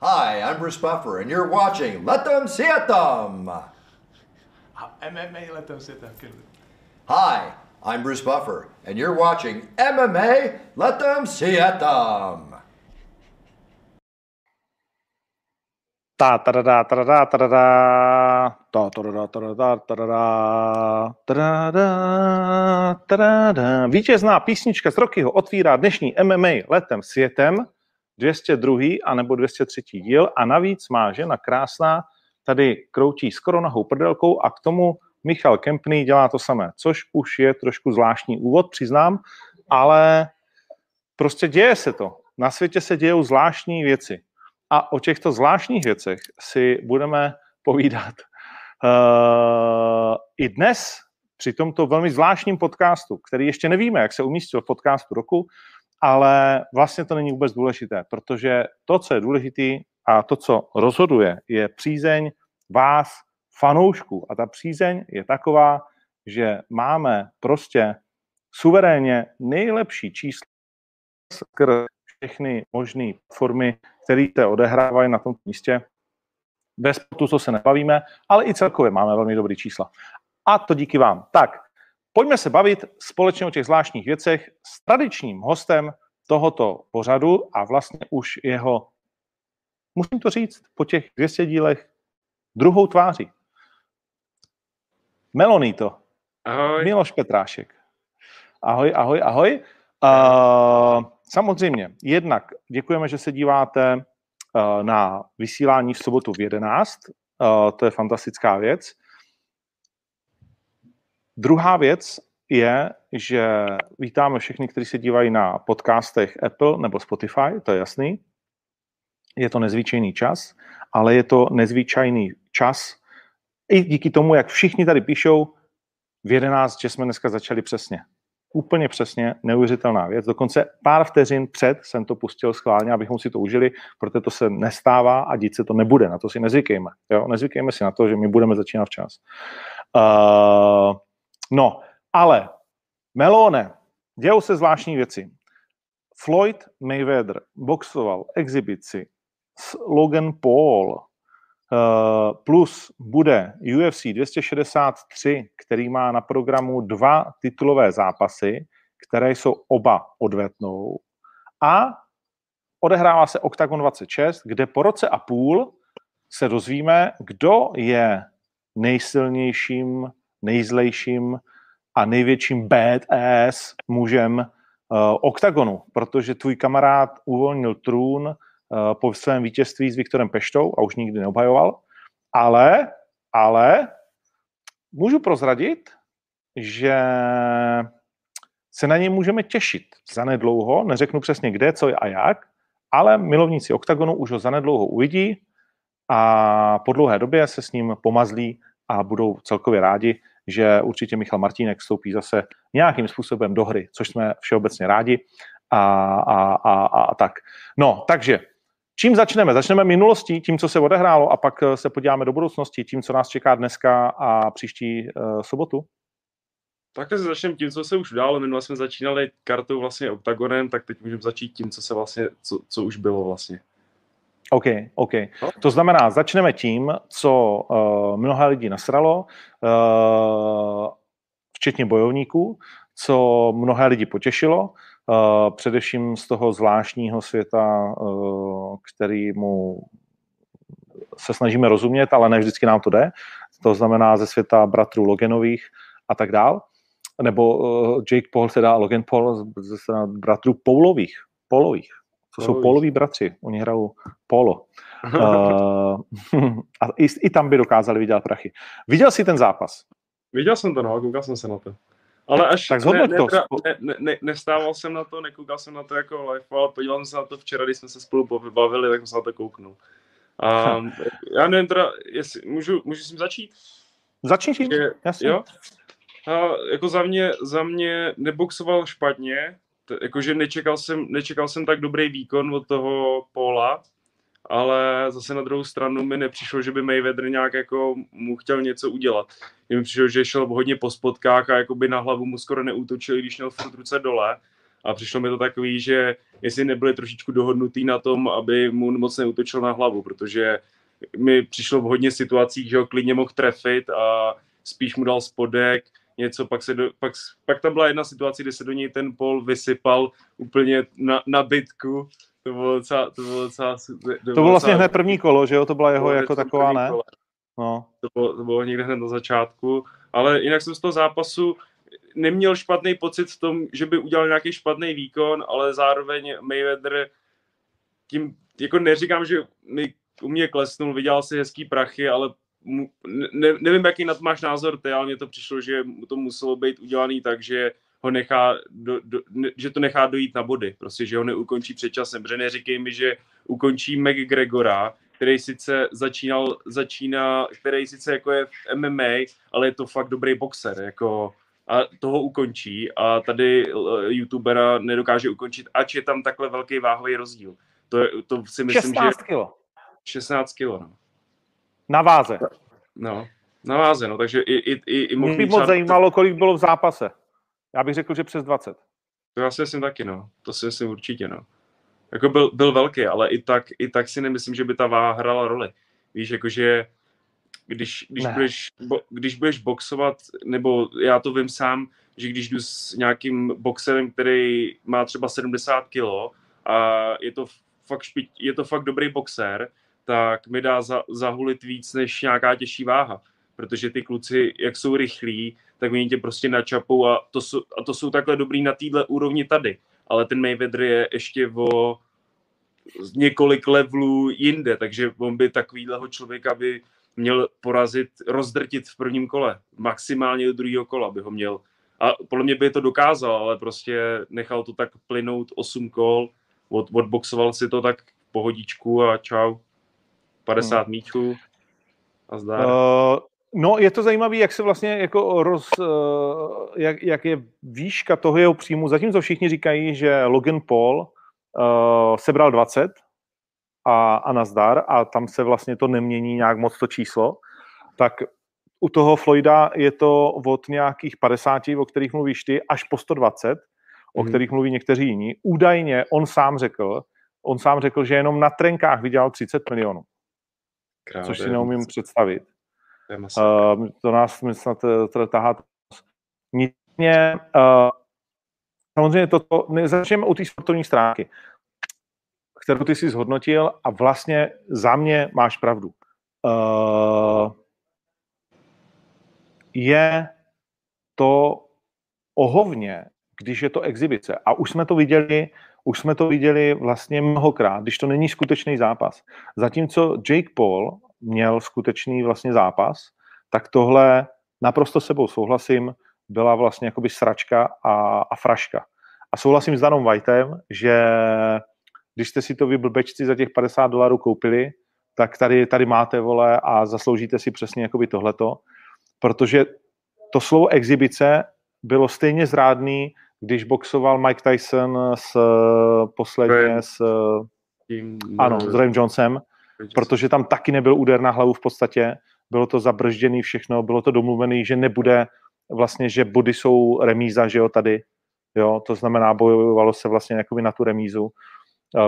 Hi, I'm Bruce Buffer, and you're watching Let Them See It Them. MMA let them sit there. Hi, I'm Bruce Buffer, and you're watching MMA Let Them See It Them. Ta ta da da ta da da ta da da ta ta da da ta da da ta da da ta da da ta da da. Vítězná písnička z Rockyho otvírá dnešní MMA letem světem 202. a nebo 203. díl a navíc má žena krásná tady kroutí skoro nahou prdelkou a k tomu Michal Kempný dělá to samé, což už je trošku zvláštní úvod, přiznám, ale prostě děje se to. Na světě se dějou zvláštní věci. A o těchto zvláštních věcech si budeme povídat uh, i dnes při tomto velmi zvláštním podcastu, který ještě nevíme, jak se umístil v podcastu roku, ale vlastně to není vůbec důležité, protože to, co je důležité a to, co rozhoduje, je přízeň vás, fanoušků. A ta přízeň je taková, že máme prostě suverénně nejlepší číslo skrz všechny možné formy, které se odehrávají na tom místě. Bez sportu, co se nebavíme, ale i celkově máme velmi dobrý čísla. A to díky vám. Tak, pojďme se bavit společně o těch zvláštních věcech s tradičním hostem tohoto pořadu a vlastně už jeho, musím to říct, po těch 200 dílech druhou tváří. Melonito. Ahoj. Miloš Petrášek. Ahoj, ahoj, ahoj. Uh, samozřejmě, jednak děkujeme, že se díváte uh, na vysílání v sobotu v 11. Uh, to je fantastická věc. Druhá věc je, že vítáme všechny, kteří se dívají na podcastech Apple nebo Spotify, to je jasný. Je to nezvyčejný čas, ale je to nezvyčajný čas i díky tomu, jak všichni tady píšou v 11, že jsme dneska začali přesně. Úplně přesně, neuvěřitelná věc. Dokonce pár vteřin před jsem to pustil schválně, abychom si to užili, protože to se nestává a dít se to nebude. Na to si nezvykejme. Jo? Nezvykejme si na to, že my budeme začínat včas. Uh, no, ale Melone, dějou se zvláštní věci. Floyd Mayweather boxoval exibici s Logan Paul, uh, plus bude UFC 263, který má na programu dva titulové zápasy, které jsou oba odvetnou. A odehrává se Octagon 26, kde po roce a půl se dozvíme, kdo je nejsilnějším, nejzlejším a největším badass mužem uh, OKTAGONu, protože tvůj kamarád uvolnil trůn uh, po svém vítězství s Viktorem Peštou a už nikdy neobhajoval, ale, ale můžu prozradit, že se na něj můžeme těšit zanedlouho, neřeknu přesně kde, co a jak, ale milovníci OKTAGONu už ho zanedlouho uvidí a po dlouhé době se s ním pomazlí a budou celkově rádi, že určitě Michal Martínek vstoupí zase nějakým způsobem do hry, což jsme všeobecně rádi a, a, a, a tak. No, takže čím začneme? Začneme minulostí, tím, co se odehrálo a pak se podíváme do budoucnosti, tím, co nás čeká dneska a příští uh, sobotu. Takhle se začneme tím, co se už událo. Minule jsme začínali kartou vlastně oktagonem, tak teď můžeme začít tím, co se vlastně, co, co už bylo vlastně. OK, OK. To znamená, začneme tím, co uh, mnoha lidí nasralo, uh, včetně bojovníků, co mnohé lidi potěšilo, uh, především z toho zvláštního světa, uh, který mu se snažíme rozumět, ale ne vždycky nám to jde. To znamená ze světa bratrů Loganových a tak dál. Nebo uh, Jake Paul, teda Logan Paul ze světa bratrů Paulových. Paulových. To jsou poloví bratři, oni hrajou polo. uh, a i, i tam by dokázali vydělat prachy. Viděl jsi ten zápas? Viděl jsem to, no, koukal jsem se na to. Ale až tak ne, to. Ne, ne, ne, nevstával jsem na to, nekoukal jsem na to jako live, ale podíval jsem se na to včera, když jsme se spolu pobavili, tak jsem se na to kouknul. A, já nevím teda, jestli, můžu, můžu s tím začít? Začni tím, jasně. Jo? A jako za mě, za mě neboxoval špatně, jakože nečekal jsem, nečekal jsem tak dobrý výkon od toho Paula, ale zase na druhou stranu mi nepřišlo, že by Mayweather nějak jako mu chtěl něco udělat. Mně mi přišlo, že šel hodně po spotkách a jakoby na hlavu mu skoro neútočil, když měl furt ruce dole. A přišlo mi to takový, že jestli nebyli trošičku dohodnutý na tom, aby mu moc neutočil na hlavu, protože mi přišlo v hodně situacích, že ho klidně mohl trefit a spíš mu dal spodek, něco, pak, se do, pak, pak tam byla jedna situace, kde se do něj ten pol vysypal úplně na, na bytku, to bylo docela... To bylo, docela, to bylo, to bylo vlastně hned první kolo, že jo? To byla jeho jako taková, ne? Kole. No. To, bylo, to bylo někde hned na začátku, ale jinak jsem z toho zápasu neměl špatný pocit v tom, že by udělal nějaký špatný výkon, ale zároveň Mayweather tím, jako neříkám, že mi u mě klesnul, vydělal si hezký prachy, ale ne, nevím, jaký na to máš názor ty, ale mně to přišlo, že to muselo být udělaný tak, že ho nechá, do, do, ne, že to nechá dojít na body, prostě, že ho neukončí před časem, protože neříkej mi, že ukončí McGregora, který sice začínal, začíná, který sice jako je v MMA, ale je to fakt dobrý boxer, jako a toho ukončí a tady eh, youtubera nedokáže ukončit, ač je tam takhle velký váhový rozdíl. To, to si myslím, 16 že... kilo. 16 kilo, no. Na váze. No, na váze, no, takže i, i, i, i Mě by moc zajímalo, kolik bylo v zápase. Já bych řekl, že přes 20. To já si myslím taky, no. To si myslím určitě, no. Jako byl, byl velký, ale i tak, i tak si nemyslím, že by ta váha hrála roli. Víš, jakože když, když, budeš, bo, když budeš boxovat, nebo já to vím sám, že když jdu s nějakým boxerem, který má třeba 70 kg a je to fakt, špič, je to fakt dobrý boxer, tak mi dá za, zahulit víc než nějaká těžší váha. Protože ty kluci, jak jsou rychlí, tak oni tě prostě načapou a to jsou, a to jsou takhle dobrý na téhle úrovni tady. Ale ten Mayweather je ještě o několik levelů jinde, takže on by takovýhleho člověka by měl porazit, rozdrtit v prvním kole. Maximálně do druhého kola by ho měl. A podle mě by to dokázal, ale prostě nechal to tak plynout 8 kol, od, odboxoval si to tak pohodičku a čau. 50 hmm. míčů a zdá. Uh, no, je to zajímavé, jak se vlastně jako roz, uh, jak, jak je výška toho jeho příjmu. Zatímco všichni říkají, že Logan Paul uh, sebral 20 a, a nazdar a tam se vlastně to nemění nějak moc to číslo, tak u toho Floyda je to od nějakých 50, o kterých mluvíš ty, až po 120, o hmm. kterých mluví někteří jiní. Údajně on sám řekl, on sám řekl, že jenom na trenkách vydělal 30 milionů. Krávě, což si neumím představit. Uh, to nás snad eh, tahá. Nicméně, uh, samozřejmě toto, začneme u té sportovní stránky, kterou ty jsi zhodnotil a vlastně za mě máš pravdu. Uh, je to ohovně, když je to exibice. A už jsme to viděli už jsme to viděli vlastně mnohokrát, když to není skutečný zápas. Zatímco Jake Paul měl skutečný vlastně zápas, tak tohle naprosto sebou souhlasím, byla vlastně jakoby sračka a, a fraška. A souhlasím s Danom Whiteem, že když jste si to vy blbečci za těch 50 dolarů koupili, tak tady, tady máte, vole, a zasloužíte si přesně jakoby tohleto, protože to slovo exibice bylo stejně zrádný, když boxoval Mike Tyson s posledně s, tím, ano, s Ryan Jonesem, protože tam taky nebyl úder na hlavu v podstatě, bylo to zabržděný všechno, bylo to domluvený, že nebude vlastně, že body jsou remíza, že jo, tady, jo, to znamená, bojovalo se vlastně jakoby na tu remízu.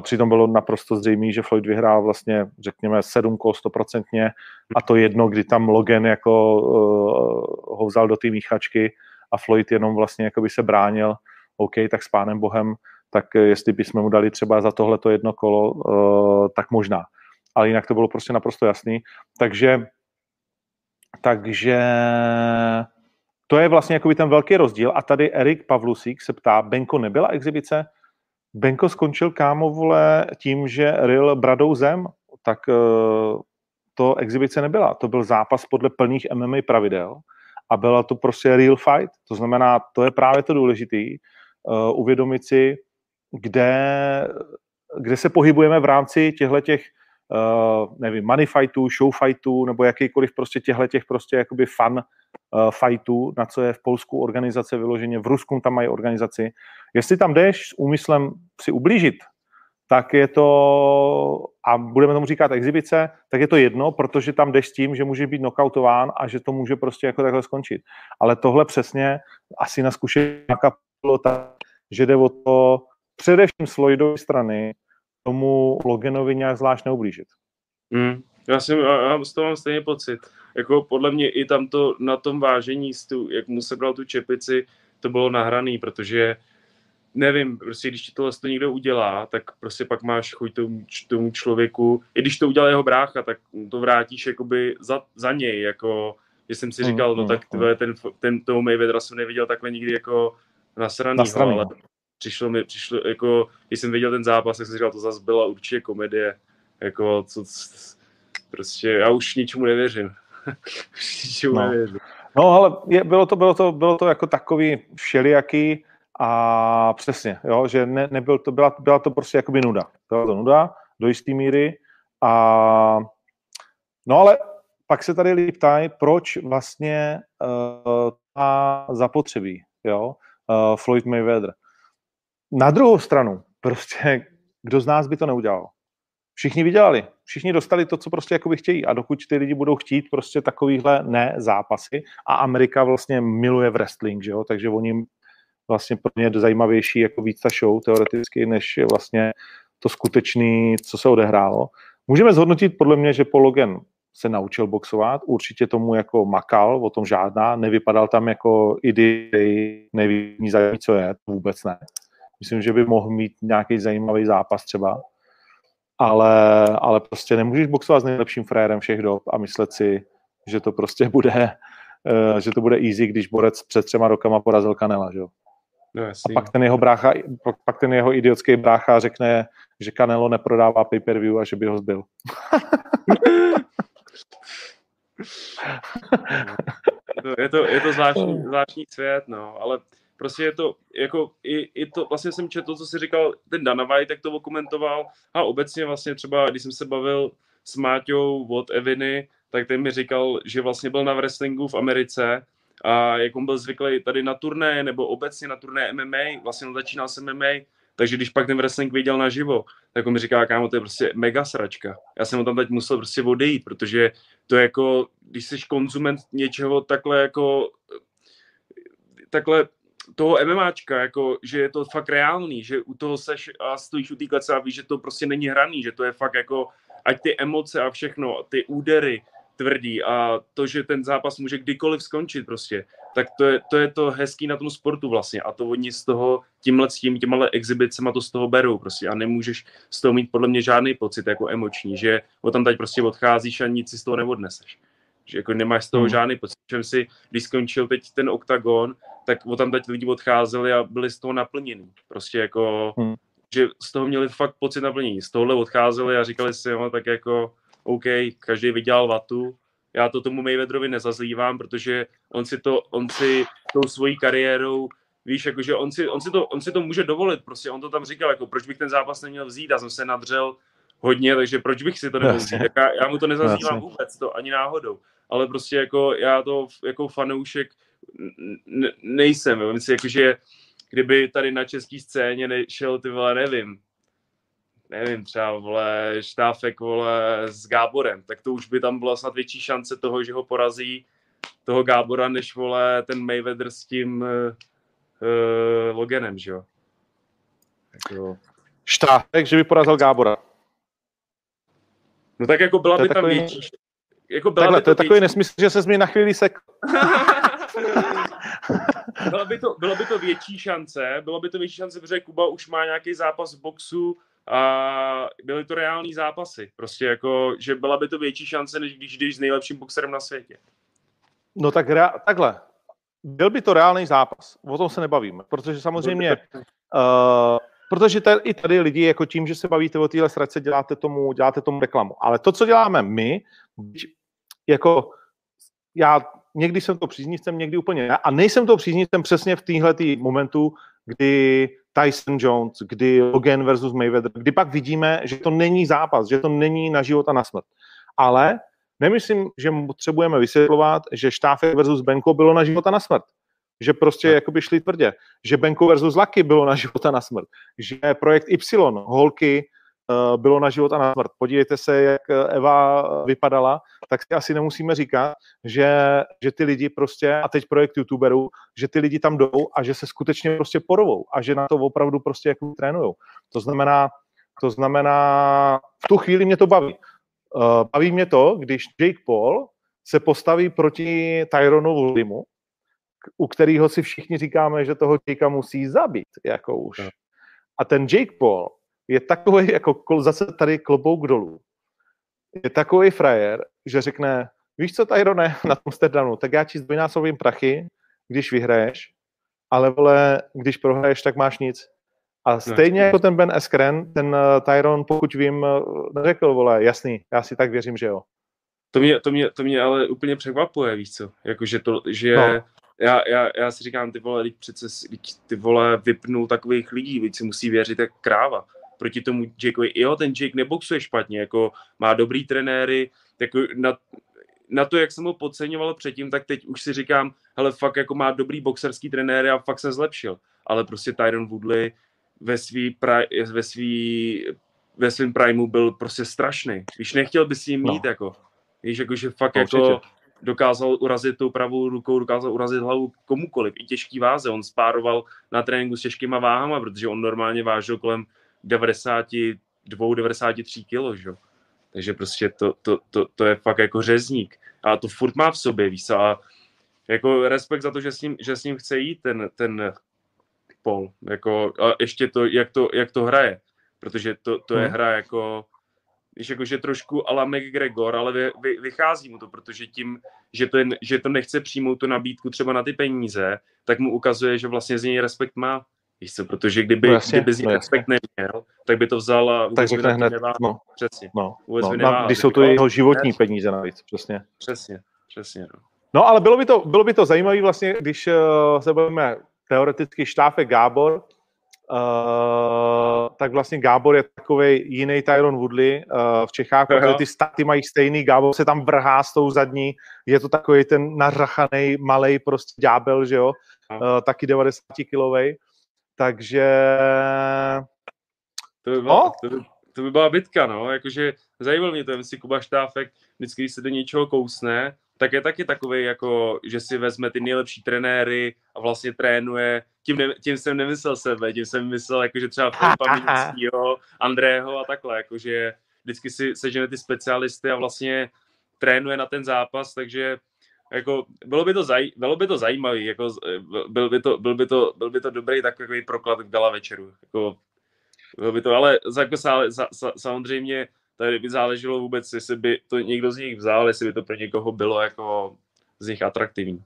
Přitom bylo naprosto zřejmé, že Floyd vyhrál vlastně, řekněme, sedm kol stoprocentně. A to jedno, kdy tam Logan jako uh, ho vzal do té míchačky a Floyd jenom vlastně jako by se bránil, OK, tak s pánem Bohem, tak jestli bychom mu dali třeba za tohleto jedno kolo, uh, tak možná. Ale jinak to bylo prostě naprosto jasný. Takže, takže to je vlastně jako by ten velký rozdíl. A tady Erik Pavlusík se ptá, Benko nebyla exibice? Benko skončil kámo vole tím, že ril bradou zem, tak uh, to exibice nebyla. To byl zápas podle plných MMA pravidel a byla to prostě real fight. To znamená, to je právě to důležité, uh, uvědomit si, kde, kde se pohybujeme v rámci těchto těch, uh, nevím, money fightů, show fightů, nebo jakýkoliv prostě těchto těch prostě jakoby fun uh, fightů, na co je v Polsku organizace vyloženě, v Rusku tam mají organizaci. Jestli tam jdeš s úmyslem si ublížit, tak je to, a budeme tomu říkat exibice, tak je to jedno, protože tam jdeš s tím, že může být knockoutován a že to může prostě jako takhle skončit. Ale tohle přesně asi na zkušená pilota že jde o to především z Floydovy strany tomu Loganovi nějak zvlášť neublížit. Mm. Já, jsem, já z toho mám stejný pocit. Jako podle mě i tam to na tom vážení, jak mu sebral tu čepici, to bylo nahraný, protože nevím, prostě když ti tohle to někdo udělá, tak prostě pak máš chuť tomu, tomu člověku, i když to udělal jeho brácha, tak to vrátíš jakoby za, za něj, jako, že jsem si říkal, no tak tvoje, ten, ten toho Mayweathera jsem neviděl takhle nikdy jako nasranýho, ale přišlo mi, přišlo, jako, když jsem viděl ten zápas, tak jsem říkal, to zase byla určitě komedie, jako, co, prostě, já už ničemu nevěřím. ničemu no. nevěřím. No, ale je, bylo, to, bylo, to, bylo to jako takový všelijaký a přesně, jo, že ne, nebyl to, byla, byla to prostě jakoby nuda. Byla to nuda do jisté míry a no ale pak se tady lidi ptají, proč vlastně uh, má zapotřebí, jo, uh, Floyd Mayweather. Na druhou stranu, prostě kdo z nás by to neudělal? Všichni vydělali, všichni dostali to, co prostě jakoby chtějí a dokud ty lidi budou chtít prostě takovýhle ne zápasy a Amerika vlastně miluje wrestling, že jo, takže oni vlastně pro ně zajímavější jako víc ta show teoreticky, než vlastně to skutečný, co se odehrálo. Můžeme zhodnotit podle mě, že Pologen se naučil boxovat, určitě tomu jako makal, o tom žádná, nevypadal tam jako idej, neví zajímavý, co je, vůbec ne. Myslím, že by mohl mít nějaký zajímavý zápas třeba, ale, ale prostě nemůžeš boxovat s nejlepším frérem všech dob a myslet si, že to prostě bude, uh, že to bude easy, když borec před třema rokama porazil Kanela, že jo? No, a pak ten jeho brácha, pak ten jeho idiotský brácha řekne, že Canelo neprodává pay-per-view a že by ho zbyl. no, je to, je to zvláštní, zvláštní svět, no, ale prostě je to, jako i, i to, vlastně jsem četl, co si říkal ten Dana White, tak to komentoval a obecně vlastně třeba, když jsem se bavil s Máťou od Eviny, tak ten mi říkal, že vlastně byl na wrestlingu v Americe a jak on byl zvyklý tady na turné nebo obecně na turné MMA, vlastně on začínal s MMA, takže když pak ten wrestling viděl naživo, tak on mi říká, kámo, to je prostě mega sračka. Já jsem ho tam teď musel prostě odejít, protože to je jako, když jsi konzument něčeho takhle jako, takhle toho MMAčka, jako, že je to fakt reálný, že u toho seš a stojíš u té a víš, že to prostě není hraný, že to je fakt jako, ať ty emoce a všechno, ty údery, tvrdí a to, že ten zápas může kdykoliv skončit prostě, tak to je to, je to hezký na tom sportu vlastně a to oni z toho tímhle s tím, těmhle exhibicema to z toho berou prostě a nemůžeš z toho mít podle mě žádný pocit jako emoční, že o tam teď prostě odcházíš a nic si z toho neodneseš. Že jako nemáš z toho hmm. žádný pocit. Čem si, když skončil teď ten oktagon, tak o tam teď lidi odcházeli a byli z toho naplnění. Prostě jako, hmm. že z toho měli fakt pocit naplnění. Z tohohle odcházeli a říkali si, jo, tak jako OK, každý vydělal vatu, já to tomu Mayweatherovi nezazlívám, protože on si to, on si tou svojí kariérou, víš, jakože on si, on si, to, on si to může dovolit, prostě on to tam říkal, jako proč bych ten zápas neměl vzít, já jsem se nadřel hodně, takže proč bych si to nemohl vzít, já, já mu to nezazlívám vůbec, to ani náhodou, ale prostě jako já to jako fanoušek nejsem, myslím, jakože kdyby tady na české scéně nešel ty vole, nevím, nevím, třeba, vole, štáfek, vole, s Gáborem, tak to už by tam byla snad větší šance toho, že ho porazí toho Gábora, než, vole, ten Mayweather s tím uh, uh, Loganem, že jo. Jako... Štáfek, že by porazil Gábora. No tak jako byla by takový... tam větší... Jako byla Takhle, by to, to je takový větší... nesmysl, že se mi na chvíli sek. bylo, by to, bylo by to větší šance, bylo by to větší šance, protože Kuba už má nějaký zápas v boxu a byly to reální zápasy. Prostě jako, že byla by to větší šance, než když jdeš s nejlepším boxerem na světě. No tak rea- takhle. Byl by to reálný zápas. O tom se nebavíme, protože samozřejmě uh, protože tady, i tady lidi jako tím, že se bavíte o téhle srace, děláte tomu, děláte tomu reklamu. Ale to, co děláme my, jako já někdy jsem to příznivcem, někdy úplně ne. A nejsem to příznivcem přesně v téhle momentu, kdy Tyson Jones, kdy Logan versus Mayweather, kdy pak vidíme, že to není zápas, že to není na život a na smrt. Ale nemyslím, že potřebujeme vysvětlovat, že Štáfek versus Benko bylo na život a na smrt. Že prostě no. jakoby šli tvrdě. Že Benko versus Lucky bylo na život a na smrt. Že projekt Y, holky, bylo na život a na smrt. Podívejte se, jak Eva vypadala, tak si asi nemusíme říkat, že, že ty lidi prostě, a teď projekt youtuberů, že ty lidi tam jdou a že se skutečně prostě porovou a že na to opravdu prostě jako trénujou. To znamená, to znamená, v tu chvíli mě to baví. Baví mě to, když Jake Paul se postaví proti Tyronu Woodleymu, u kterého si všichni říkáme, že toho Jakea musí zabít, jako už. A ten Jake Paul je takový, jako zase tady klobouk dolů, je takový frajer, že řekne, víš co, Tyrone, na tom Sterdanu, tak já ti zdvojnásobím prachy, když vyhraješ, ale vole, když prohraješ, tak máš nic. A stejně jako ten Ben Eskren, ten uh, Tyron, pokud vím, uh, neřekl, vole, jasný, já si tak věřím, že jo. To mě, to mě, to mě ale úplně překvapuje, víš co, jakože to, že no. já, já, já si říkám, ty vole, teď přece, ty vole vypnul takových lidí, víc si musí věřit jak kráva proti tomu Jakeovi. Jo, ten Jake neboxuje špatně, jako má dobrý trenéry, jako na, na to, jak jsem ho podceňoval předtím, tak teď už si říkám, hele, fakt jako má dobrý boxerský trenéry a fakt se zlepšil. Ale prostě Tyron Woodley ve svý, ve svý, ve svém primu byl prostě strašný. Když nechtěl by si jim mít, no. jako. Víš, jako, že fakt no, jako dokázal urazit tou pravou rukou, dokázal urazit hlavu komukoliv, i těžký váze. On spároval na tréninku s těžkýma váhama, protože on normálně vážil kolem 92, 93 kg, že? Takže prostě to, to, to, to, je fakt jako řezník. A to furt má v sobě, víš A jako respekt za to, že s ním, že s ním chce jít ten, ten Paul. Jako, a ještě to, jak to, jak to hraje. Protože to, to je hmm. hra jako, víš, jako, že trošku ala McGregor, ale vy, vy, vychází mu to, protože tím, že to, je, že to nechce přijmout tu nabídku třeba na ty peníze, tak mu ukazuje, že vlastně z něj respekt má. Víš co, protože kdyby, no jasně, kdyby z no respekt neměl, tak by to vzal a tak řekne hned, nevá, no, přesně. No, no, nevá, když jsou to jeho životní peníze navíc, přesně. Přesně, přesně. No. no ale bylo by to, bylo by to zajímavé vlastně, když uh, se budeme teoreticky štáfe Gábor, uh, tak vlastně Gábor je takový jiný Tyron Woodley uh, v Čechách, protože ty staty mají stejný, Gábor se tam vrhá s tou zadní, je to takový ten narachaný, malý prostě ďábel, že jo, uh, taky 90 kilovej takže... To by, byla, no? to, by, to by byla bitka, no, jakože zajímal mě to, jestli Kuba Štáfek vždycky, když se do něčeho kousne, tak je taky takový, jako, že si vezme ty nejlepší trenéry a vlastně trénuje. Tím, ne, tím jsem nemyslel sebe, tím jsem myslel, jako, že třeba Filipa Minickýho, Andrého a takhle, jakože vždycky si sežene ty specialisty a vlastně trénuje na ten zápas, takže jako, bylo by to, zaj, bylo by to zajímavý, jako, byl, by to, byl, by to, byl by to dobrý takový proklad k gala večeru. Jako, bylo by to, ale jako, sa, sa, samozřejmě tady by záleželo vůbec, jestli by to někdo z nich vzal, jestli by to pro někoho bylo jako z nich atraktivní.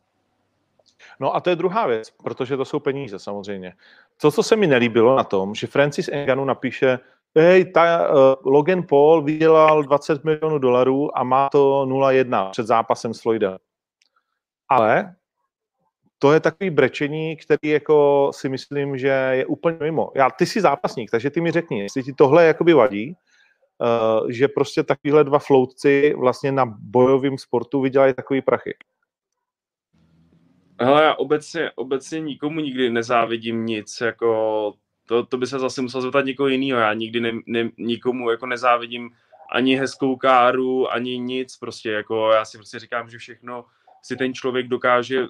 No a to je druhá věc, protože to jsou peníze samozřejmě. To, co se mi nelíbilo na tom, že Francis Enganu napíše, hej, ta, uh, Logan Paul vydělal 20 milionů dolarů a má to 0-1 před zápasem s Floydem. Ale to je takový brečení, který jako si myslím, že je úplně mimo. Já, ty jsi zápasník, takže ty mi řekni, jestli ti tohle jakoby vadí, uh, že prostě takovýhle dva floutci vlastně na bojovém sportu vydělají takový prachy. Hele, já obecně, obecně nikomu nikdy nezávidím nic, jako to, to by se zase musel zeptat někoho jiného. Já nikdy ne, ne, nikomu jako nezávidím ani hezkou káru, ani nic, prostě jako já si prostě říkám, že všechno, si ten člověk dokáže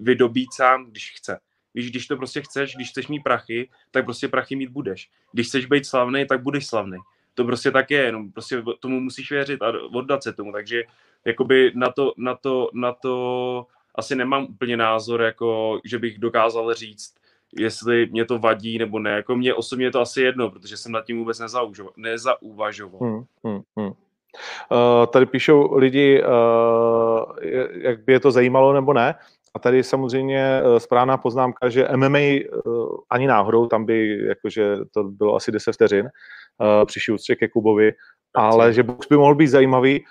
vydobít sám, když chce. Víš, když to prostě chceš, když chceš mít prachy, tak prostě prachy mít budeš. Když chceš být slavný, tak budeš slavný. To prostě tak je, jenom prostě tomu musíš věřit a oddat se tomu, takže jakoby na to, na to, na to asi nemám úplně názor, jako že bych dokázal říct, jestli mě to vadí nebo ne. Jako mě osobně je to asi jedno, protože jsem nad tím vůbec nezauvažoval. Hmm, hmm, hmm. Uh, tady píšou lidi, uh, jak by je to zajímalo nebo ne. A tady samozřejmě uh, správná poznámka, že MMA uh, ani náhodou, tam by jakože to bylo asi 10 vteřin při šutře ke Kubovi, ale že box by mohl být zajímavý.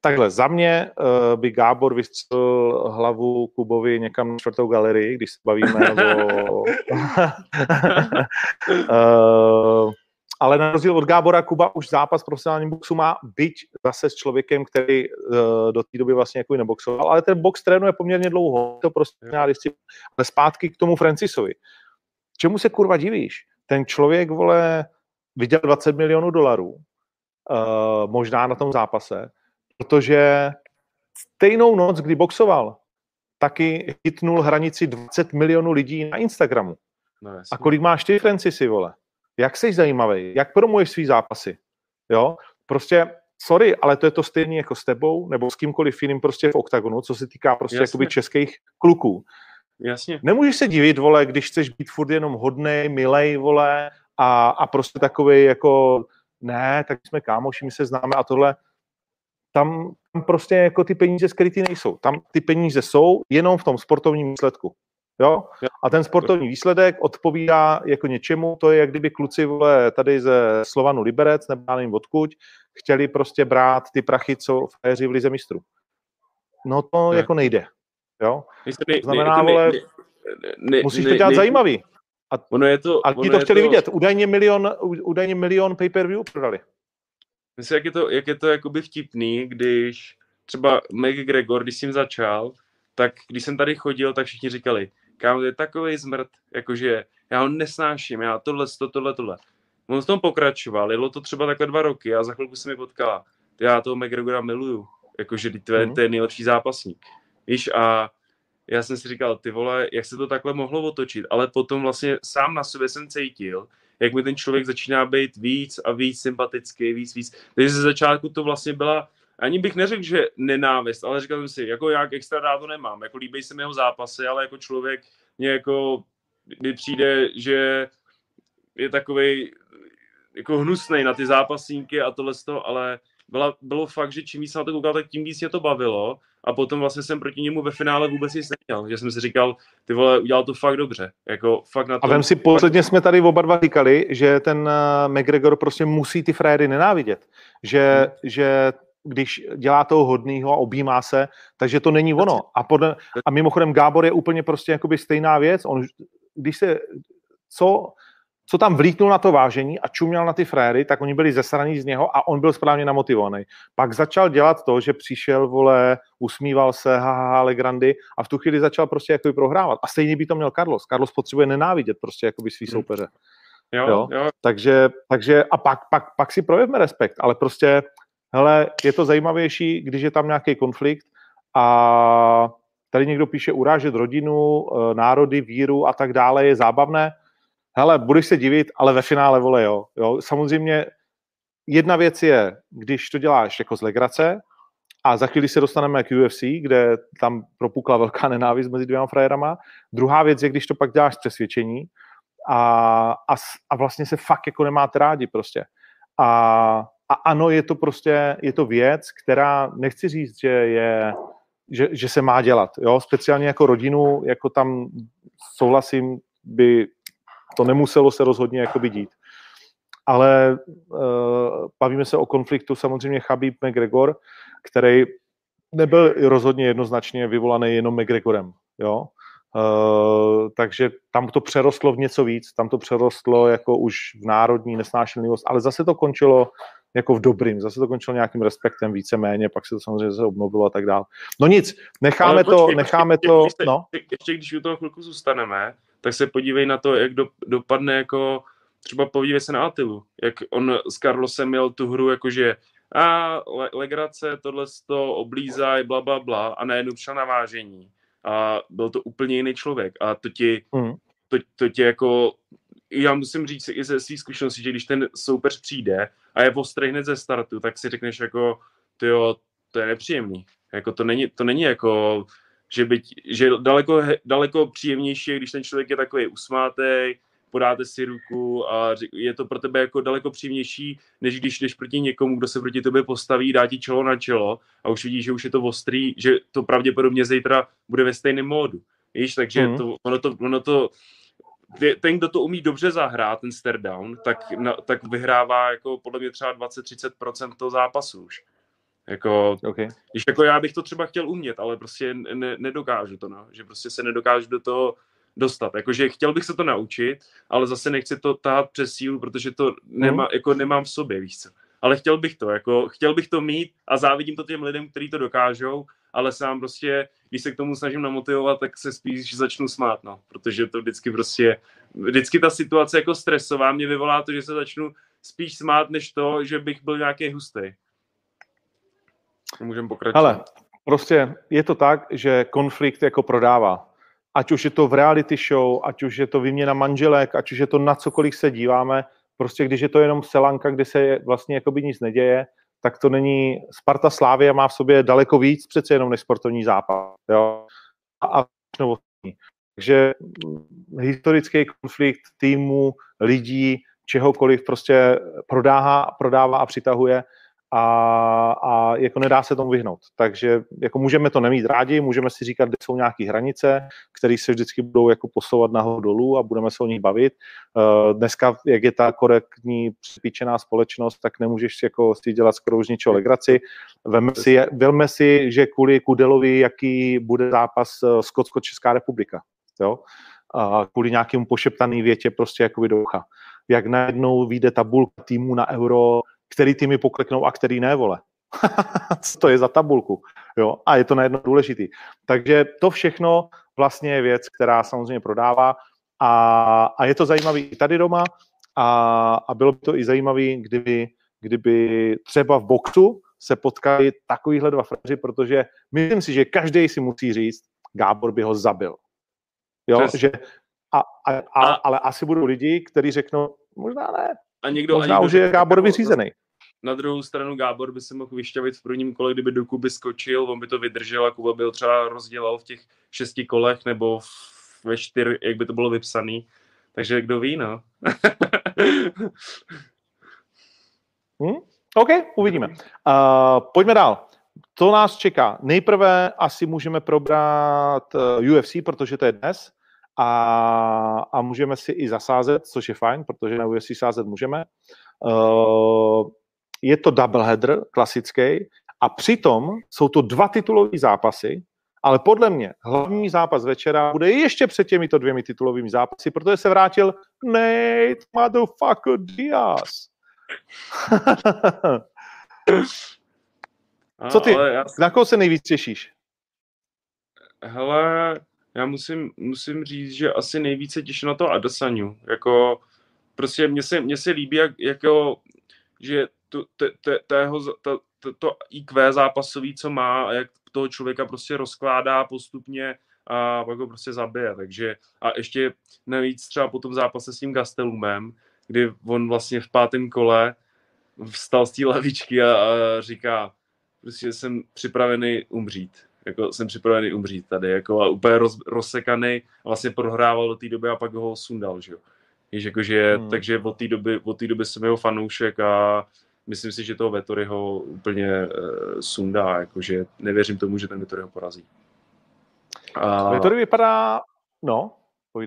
Takhle, za mě uh, by Gábor vystřelil hlavu Kubovi někam na čtvrtou galerii, když se bavíme o... uh, ale na rozdíl od Gábora Kuba už zápas profesionální boxu má byť zase s člověkem, který uh, do té doby vlastně jako neboxoval, ale ten box trénuje poměrně dlouho, to prostě disciplína. Ale zpátky k tomu Francisovi. Čemu se kurva divíš? Ten člověk, vole, viděl 20 milionů dolarů, uh, možná na tom zápase, protože stejnou noc, kdy boxoval, taky hitnul hranici 20 milionů lidí na Instagramu. No. A kolik máš ty, Francisy, vole? Jak jsi zajímavý? Jak promuješ svý zápasy? Jo? Prostě, sorry, ale to je to stejné jako s tebou, nebo s kýmkoliv jiným prostě v oktagonu, co se týká prostě Jasně. jakoby českých kluků. Jasně. Nemůžeš se divit, vole, když chceš být furt jenom hodnej, milej, vole, a, a prostě takový jako, ne, tak jsme kámoši, my se známe a tohle. Tam, tam prostě jako ty peníze skrytý nejsou. Tam ty peníze jsou jenom v tom sportovním výsledku. Jo? A ten sportovní výsledek odpovídá jako něčemu, to je jak kdyby kluci vole, tady ze Slovanu Liberec, nebo já nevím odkud, chtěli prostě brát ty prachy, co frajeři v Lize mistrů. No to Ne. jako nejde. Jo? To znamená, jako vole, Musíš ne, to dělat zajímavý. Ono je to, A ono ti to je chtěli vidět. Údajně milion, údajně milion pay-per-view prodali. Myslím, jak je to, jak je to jakoby vtipný, když třeba McGregor, když jsem začal, tak když jsem tady chodil, tak všichni říkali, kámo, to je takový zmrt, jakože já ho nesnáším, já tohle, to, tohle, tohle. On v tom pokračoval, jelo to třeba takhle dva roky a za chvilku se mi potkala. Já toho McGregora miluju, jakože to je, Mhm. to je nejlepší zápasník. Víš, a já jsem si říkal, ty vole, jak se to takhle mohlo otočit, ale potom vlastně sám na sobě jsem cítil, jak mi ten člověk začíná být víc a víc sympatický, víc, víc. Takže ze začátku to vlastně byla, ani bych neřekl, že nenávist, ale říkal jsem si, jako jak extra rád to nemám, jako líbí se mi jeho zápasy, ale jako člověk mě jako, kdy přijde, že je takovej jako hnusnej na ty zápasníky a tohle z toho, ale byla, bylo fakt, že čím víc na to koukal, tak tím víc mě to bavilo a potom vlastně jsem proti němu ve finále vůbec nic neměl, že jsem si říkal, ty vole, udělal to fakt dobře, jako fakt na A to. vem si, posledně jsme tady oba dva říkali, že ten eh, McGregor prostě musí ty frajery nenávidět. Že, Hmm. že když dělá toho hodnýho a objímá se, takže to není ono. A, podle, a mimochodem Gábor je úplně prostě jakoby stejná věc. On, když se, co, co tam vlítnul na to vážení a čuměl na ty frajery, tak oni byli zesraní z něho a on byl správně namotivovaný. Pak začal dělat to, že přišel, vole, usmíval se, haha, Legrandy a v tu chvíli začal prostě jakoby prohrávat. A stejně by to měl Carlos. Carlos potřebuje nenávidět prostě jakoby svý Hmm. soupeře. jo. jo, jo, Takže, takže a pak, pak, pak si projevme respekt, ale prostě, hele, je to zajímavější, když je tam nějaký konflikt a tady někdo píše urážet rodinu, eh, národy, víru a tak dále, je zábavné. Hele, budeš se divit, ale ve finále, vole, jo. jo. Samozřejmě jedna věc je, když to děláš jako z legrace a za chvíli se dostaneme k UFC, kde tam propukla velká nenávist mezi dvěma frajerama. Druhá věc je, když to pak děláš z přesvědčení a, a, a vlastně se fakt jako nemáte rádi prostě. A, a ano, je to prostě, je to věc, která, nechci říct, že je, že, že se má dělat, jo, speciálně jako rodinu, jako tam souhlasím, by to nemuselo se rozhodně jako dít. Ale uh, bavíme se o konfliktu samozřejmě Chabib McGregor, který nebyl rozhodně jednoznačně vyvolaný jenom McGregorem, jo. Uh, takže tam to přerostlo v něco víc, tam to přerostlo jako už v národní nesnášenlivost, ale zase to končilo jako v dobrým, zase to končilo nějakým respektem víceméně, pak se to samozřejmě zase obnovilo a tak dále. No nic, necháme Ale to, počkej, necháme počkej, to, se- no. ještě- Ještě když u toho chvilku zůstaneme, tak se podívej na to, jak do, dopadne jako, třeba podívej se na Atilu, jak on s Carlosem měl tu hru, jakože a le, legrace, tohle to oblízaj, bla, bla, bla, a najednou přišel na vážení. A byl to úplně jiný člověk. A to ti, Mm. to, to tě jako, já musím říct si i ze svých zkušeností, že když ten soupeř přijde a je ostrý hned ze startu, tak si řekneš jako, tyjo, to je nepříjemný. Jako to není, to není jako, že, by, že daleko, daleko příjemnější, je, když ten člověk je takový usmátej, podáte si ruku a je to pro tebe jako daleko příjemnější, než když jdeš proti někomu, kdo se proti tobě postaví, dá ti čelo na čelo a už vidíš, že už je to ostrý, že to pravděpodobně zítra bude ve stejném módu. Víš, takže Mhm. to, ono to, ono to ten, kdo to umí dobře zahrát, ten stare down, tak, na, tak vyhrává jako podle mě třeba 20-30% toho zápasu už. Jako, Okay. když jako já bych to třeba chtěl umět, ale prostě ne, nedokážu to, no. že prostě se nedokážu do toho dostat. Jakože chtěl bych se to naučit, ale zase nechci to tahat přes sílu, protože to nemá, jako nemám v sobě, víš co. Ale chtěl bych to, jako chtěl bych to mít a závidím to těm lidem, kteří to dokážou, ale sám prostě, když se k tomu snažím namotivovat, tak se spíš začnu smát, no, protože to vždycky prostě, vždycky ta situace jako stresová mě vyvolá to, že se začnu spíš smát, než to, že bych byl nějaký hustý. Můžeme pokračovat. Ale prostě je to tak, že konflikt jako prodává. Ať už je to v reality show, ať už je to výměna manželek, ať už je to na cokoliv se díváme, prostě když je to jenom selanka, kde se vlastně jakoby nic neděje, tak to není, Sparta Slávia má v sobě daleko víc přece jenom než sportovní zápas. Jo? A, a takže historický konflikt týmu, lidí, čehokoliv prostě prodává, prodává a přitahuje a, a jako nedá se tomu vyhnout. Takže jako můžeme to nemít rádi, můžeme si říkat, kde jsou nějaké hranice, které se vždycky budou jako posouvat nahoru dolů a budeme se o nich bavit. Uh, dneska, jak je ta korektní připíčená společnost, tak nemůžeš jako si dělat skoro už ničeho legraci. Veme si, veme si, že kvůli Kudelovi, jaký bude zápas eh, Skotsko-Česká republika. Jo? A kvůli nějakému pošeptaný větě prostě jako ucha. Jak najednou vyjde tabulka týmu na euro, který týmy pokleknou a který ne, vole. Co to je za tabulku? Jo? A je to najednou důležitý. Takže to všechno vlastně je věc, která samozřejmě prodává a, a je to zajímavý i tady doma a, a bylo by to i zajímavé, kdyby, kdyby třeba v boxu se potkali takovýhle dva fraři, protože myslím si, že každý si musí říct, Gábor by ho zabil. Jo, že a, a, a, ale asi budou lidi, kteří řeknou, možná ne, a někdo, možná a někdo už je Gábor vyřízený. Na druhou stranu Gábor by se mohl vyšťavit v prvním kole, kdyby do Kuby skočil, on by to vydržel a Kuba by ho třeba rozdělal v těch šesti kolech nebo ve čtyř, jak by to bylo vypsaný. Takže kdo ví, no. hmm? OK, uvidíme. Uh, pojďme dál. To nás čeká? Nejprve asi můžeme probrat uh, UFC, protože to je dnes a, a můžeme si i zasázet, což je fajn, protože na UFC sázet můžeme. Uh, je to doubleheader klasický a přitom jsou to dva titulové zápasy, ale podle mě hlavní zápas večera bude ještě před těmito dvěmi titulovými zápasy, protože se vrátil Nate motherfucker Diaz. Co ty? Já... Na koho se nejvíc těšíš? Hele, já musím, musím říct, že asi nejvíce těším na to Adesaniu. Jako, prostě mně se, mně se líbí, jak, jako, že to, te, te, tého, to, to, to IQ zápasový, co má a jak toho člověka prostě rozkládá postupně a pak ho prostě zabije. Takže a ještě navíc třeba po tom zápase s tím Gastelumem, kdy on vlastně v pátém kole vstal z té lavičky a, a říká, prostě jsem připravený umřít jako jsem připravený umřít tady, jako a úplně roz, rozsekaný, vlastně prohrával do té doby a pak ho sundal, že jo. Jež jakože, hmm. takže od té doby, od té doby jsem jeho fanoušek a myslím si, že toho Vettoryho úplně uh, sundá, jakože nevěřím tomu, že ten Vettory ho porazí. A... Vettory vypadá, no,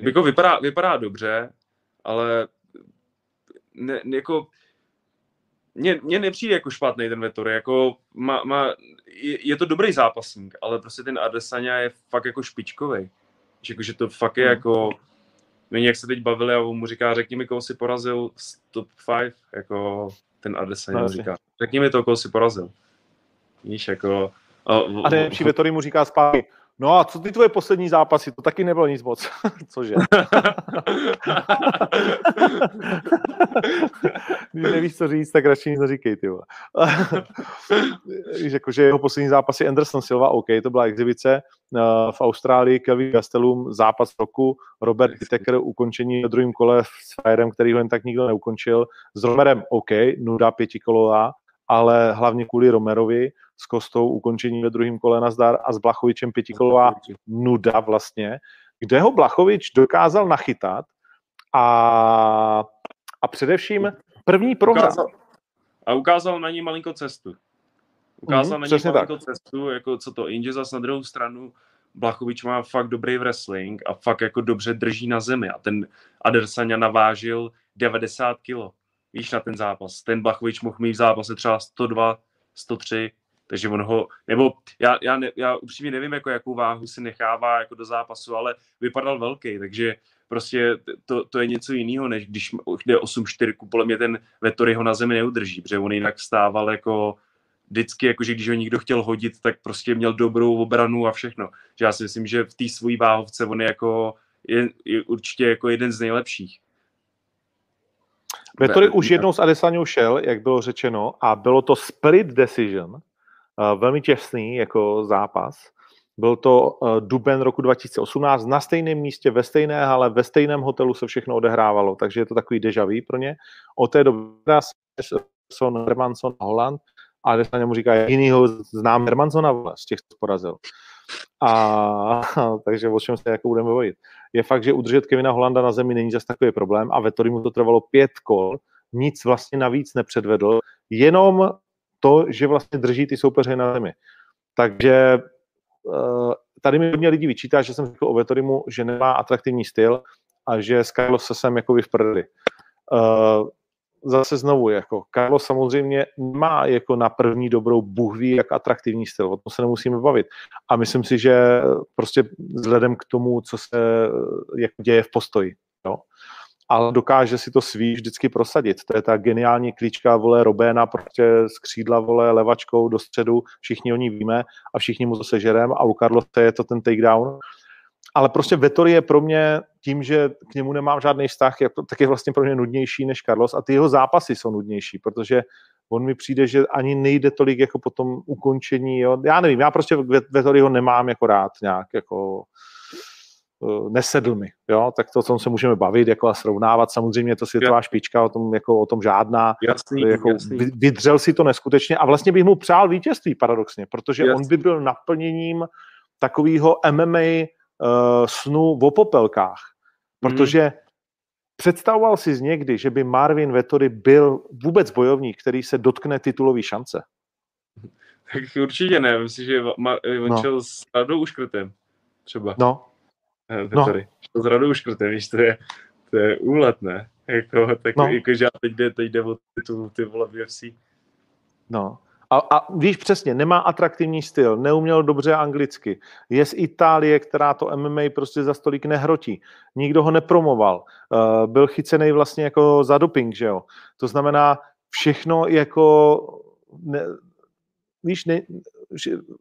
Jako vypadá, vypadá dobře, ale ne, jako mně, mně nepřijde jako špatný ten Vettori, jako má, má, je, je, to dobrý zápasník, ale prostě ten Adesanya je fakt jako špičkový. Že, jako, že to fakt je hmm. jako, není jak se teď bavili a on mu říká, řekni mi, koho si porazil z top 5, jako ten Adesanya no, říká, řekni mi to, koho si porazil. Víš, jako... A, a nejlepší Vettori mu říká zpátky, No a co ty tvoje poslední zápasy? To taky nebylo nic moc. Cože? Když nevíš, co říct, tak radši nic neříkej, ty Víš, jako, že jeho poslední zápasy Anderson Silva, OK, to byla exibice. Uh, v Austrálii Kevin Gastelum, zápas roku, Robert Whittaker, ukončení na druhém kole s Firem, který ho jen tak nikdo neukončil. S Romerem, OK, nuda pětikolová, ale hlavně kvůli Romerovi s Kostou ukončení ve druhém kole na zdar a s Blachovičem pětikolová nuda vlastně, kde ho Blachovič dokázal nachytat a, a především první program. Ukázal, a ukázal na ní malinko cestu. Ukázal mm, na ní malinko tak. cestu, jako co to, jenže zas na druhou stranu Blachovič má fakt dobrý wrestling a fakt jako dobře drží na zemi a ten Adesanya navážil 90 kilo víš, na ten zápas. Ten Blachovič mohl mít v zápase třeba 102, 103, takže on ho, nebo já, já, ne, já upřímně nevím, jako jakou váhu si nechává jako do zápasu, ale vypadal velký, takže prostě to, to je něco jiného, než když jde 8-4, podle mě ten Vettori ho na zemi neudrží, protože on jinak stával jako vždycky, jakože když ho někdo chtěl hodit, tak prostě měl dobrou obranu a všechno. Že já si myslím, že v té svojí váhovce on je jako je, je určitě jako jeden z nejlepších. Vettori už jednou s Adesanyou šel, jak bylo řečeno, a bylo to split decision, eh, velmi těsný jako zápas. Byl to eh, duben roku 2018 na stejném místě, ve stejné hale, ve stejném hotelu se všechno odehrávalo, takže je to takový deja vu pro ně. Od té doby Son, Hermanson a Holland a Adesanya mu říká, jinýho znám Hermansona z těch, co porazil. A, takže o čem se jako budeme bavit. Je fakt, že udržet Kevina Holanda na zemi není zase takový problém a Vettori mu to trvalo pět kol, nic vlastně navíc nepředvedl, jenom to, že vlastně drží ty soupeře na zemi. Takže eh, tady mi hodně lidí vyčítá, že jsem řekl o Vettorimu, že nemá atraktivní styl a že s Carlosem jako v prdeli. Zase znovu, jako Carlos samozřejmě má jako na první dobrou Bůh ví, jak atraktivní styl, o tom se nemusíme bavit. A myslím si, že prostě vzhledem k tomu, co se jak děje v postoji, jo. ale dokáže si to svý vždycky prosadit. To je ta geniální klíčka, vole, Robéna, prostě z křídla, vole, levačkou do středu, všichni o ní víme a všichni mu to sežerem a u Carlose je to ten takedown ale prostě Vettori je pro mě tím, že k němu nemám žádný vztah, tak je vlastně pro mě nudnější než Carlos a ty jeho zápasy jsou nudnější, protože on mi přijde, že ani nejde tolik jako po tom ukončení, jo. já nevím, já prostě ho nemám jako rád nějak, jako uh, nesedl mi, jo, tak to, o tom se můžeme bavit, jako a srovnávat, samozřejmě je to světová špička, o tom, jako, o tom žádná, jasný, jako jasný. vydřel si to neskutečně a vlastně bych mu přál vítězství paradoxně, protože jasný. on by byl naplněním takového MMA uh, snu o popelkách. Protože hmm. představoval si z někdy, že by Marvin Vettori byl vůbec bojovník, který se dotkne titulové šance? Tak určitě ne. Myslím, že on no. šel s Radou Uškrtem. Třeba. No. Eh, Vettori. No. Šel s Radou Uškrtem, víš, to je, to je úlet, ne? Jako, tak, no. jako, že teď jde, teď jde o titul ty vole v UFC. No. A, a víš přesně, nemá atraktivní styl, neuměl dobře anglicky. Je z Itálie, která to MMA prostě za stolik nehrotí. Nikdo ho nepromoval. Uh, byl chycený vlastně jako za doping, že jo. To znamená, všechno jako... Ne, víš, ne,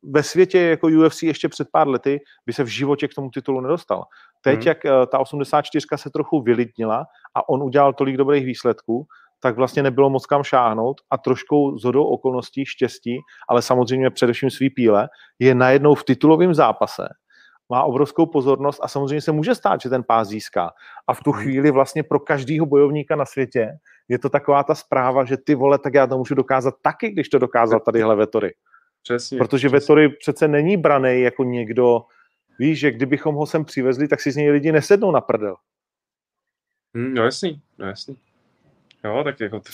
ve světě jako UFC ještě před pár lety by se v životě k tomu titulu nedostal. Teď, hmm. jak uh, ta 84 se trochu vylidnila a on udělal tolik dobrých výsledků, tak vlastně nebylo moc kam šáhnout a trošku zhodou okolností štěstí, ale samozřejmě především svý píle, je najednou v titulovém zápase, má obrovskou pozornost a samozřejmě se může stát, že ten pás získá. A v tu hmm. chvíli vlastně pro každého bojovníka na světě je to taková ta zpráva, že ty vole, tak já to můžu dokázat taky, když to dokázal tadyhle Vetory. Přesně. Protože přesně. Vetory přece není braný jako někdo, víš, že kdybychom ho sem přivezli, tak si z něj lidi nesednou na prdel. Hmm, no jasný, no jasný. Jo, tak jako ty,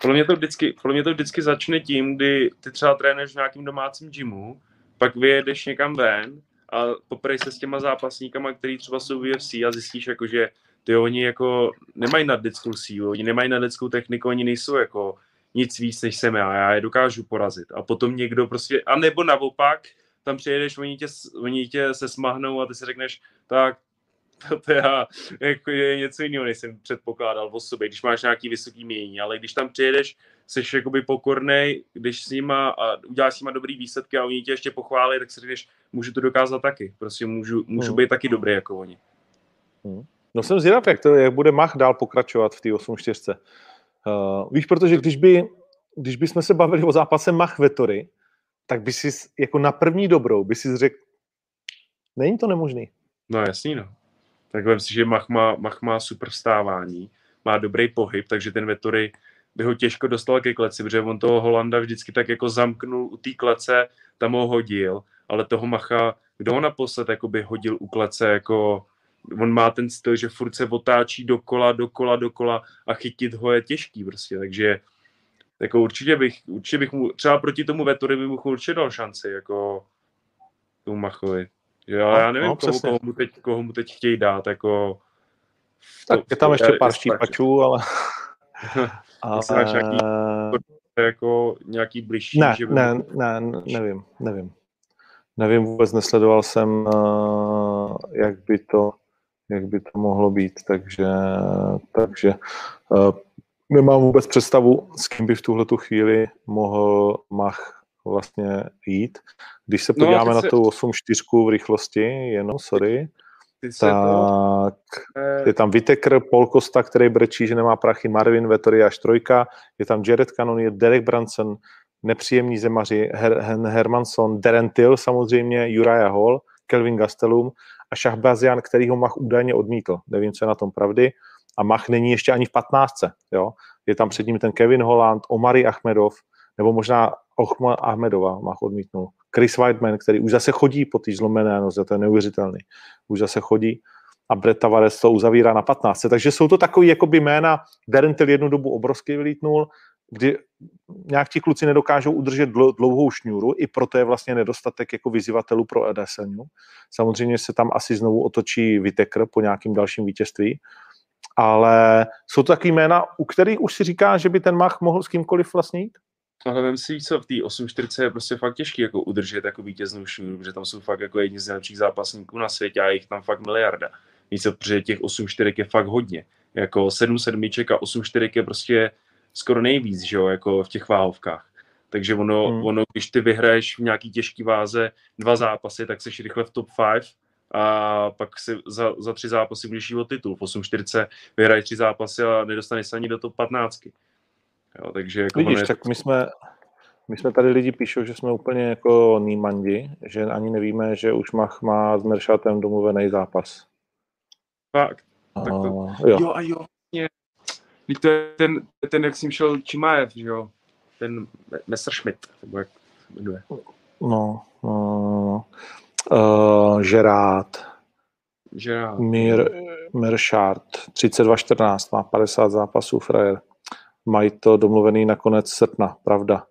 podle mě, to vždycky, podle mě to vždycky začne tím, kdy ty třeba trénuješ v nějakým domácím gymu, pak vyjedeš někam ven a poprej se s těma zápasníkama, který třeba jsou v UFC a zjistíš, jako, že ty oni jako nemají nadlidskou sílu, oni nemají nadlidskou techniku, oni nejsou jako nic víc než jsem já, já je dokážu porazit. A potom někdo prostě, a nebo naopak, tam přijedeš, oni tě, oni tě se smahnou a ty si řekneš, tak to já, jako je něco jiného, než jsem předpokládal o sobě, když máš nějaký vysoký mění, ale když tam přijedeš, jsi jakoby pokornej, když s nima a uděláš s nima dobrý výsledky a oni tě ještě pochválí, tak si řekneš, můžu to dokázat taky, prostě můžu, můžu hmm. být taky dobrý jako oni. Hmm. No jsem zvědav, jak, to, jak bude Mach dál pokračovat v té 8-4. Uh, víš, protože když by, když bychom se bavili o zápase Mach Vettori, tak by si jako na první dobrou by si řekl, není to nemožný. No jasný, no. Tak vem si, že Mach má, Mach má super vstávání, má dobrý pohyb, takže ten Vettori by ho těžko dostal ke kleci, protože on toho Holanda vždycky tak jako zamknul u té klece, tam ho hodil, ale toho Macha, kdo ho naposled by hodil u klece, jako on má ten styl, že furt se otáčí dokola, dokola, dokola a chytit ho je těžký prostě, takže jako určitě bych, určitě bych mu, třeba proti tomu Vettori bych mu určitě dal šanci, jako tomu Machovi. Jo, no, já nevím, no, koho, koho, mu teď, koho mu teď chtějí dát, jako... Tak je tam ještě pár štípačů, ale... ale... Nějaký, jako nějaký blížší? Ne, že by ne, ne, nevím, nevím. Nevím, vůbec nesledoval jsem, uh, jak by to, jak by to mohlo být, takže, takže uh, nemám vůbec představu, s kým by v tuhle chvíli mohl Mach vlastně jít. Když se no, podíváme no, na se... tu 8.4 v rychlosti, jenom, sorry, se to... Tak, je tam Vitekr, Paul Costa, který brečí, že nemá prachy, Marvin Vettori až trojka, je tam Jared je Derek Branson, nepříjemní zemaři, Her, Hermanson, Darren Till samozřejmě, Uriah Hall, Kelvin Gastelum a Šahbazian, který ho Mach údajně odmítl. Nevím, co je na tom pravdy. A Mach není ještě ani v 15. Jo? Je tam před ním ten Kevin Holland, Omari Ahmedov, nebo možná Ochma Ahmedova Mach odmítnul. Chris Whiteman, který už zase chodí po té zlomené noze, to je neuvěřitelný. Už zase chodí a Brett Tavares to uzavírá na 15. Takže jsou to takový jakoby jména, Darren Till jednu dobu obrovsky vylítnul, kdy nějak ti kluci nedokážou udržet dlouhou šňůru, i proto je vlastně nedostatek jako vyzývatelů pro Edesenu. Samozřejmě se tam asi znovu otočí Vitekr po nějakým dalším vítězství, ale jsou to takový jména, u kterých už si říká, že by ten Mach mohl s kýmkoliv vlastně jít? Ale vem si, co v té 8.40 je prostě fakt těžký jako udržet jako vítěznou šňůru, protože tam jsou fakt jako jedni z nejlepších zápasníků na světě a jich tam fakt miliarda. Víš co, protože těch 8.4 je fakt hodně. Jako 7 sedmiček a 8.4 je prostě skoro nejvíc, že jo, jako v těch váhovkách. Takže ono, hmm. ono, když ty vyhraješ v nějaký těžký váze dva zápasy, tak jsi rychle v top 5 a pak si za, za tři zápasy budeš jít o titul. V 8.40 vyhraješ tři zápasy a nedostaneš se ani do top 15. Jo, takže jako Vidíš, tak my jsme, my jsme tady lidi píšou, že jsme úplně jako nímandi, že ani nevíme, že už Mach má s Meršatem domluvený zápas. Fakt. Tak to, uh, jo. jo a jo, to je ten, ten jak ním šel Čimaev, že jo? Ten Messerschmitt, nebo jak se jmenuje. No, no, uh, Gerard. Gerard. Mir, Meršart, 32-14, má 50 zápasů frajer. Mají to domluvený na konec srpna, pravda.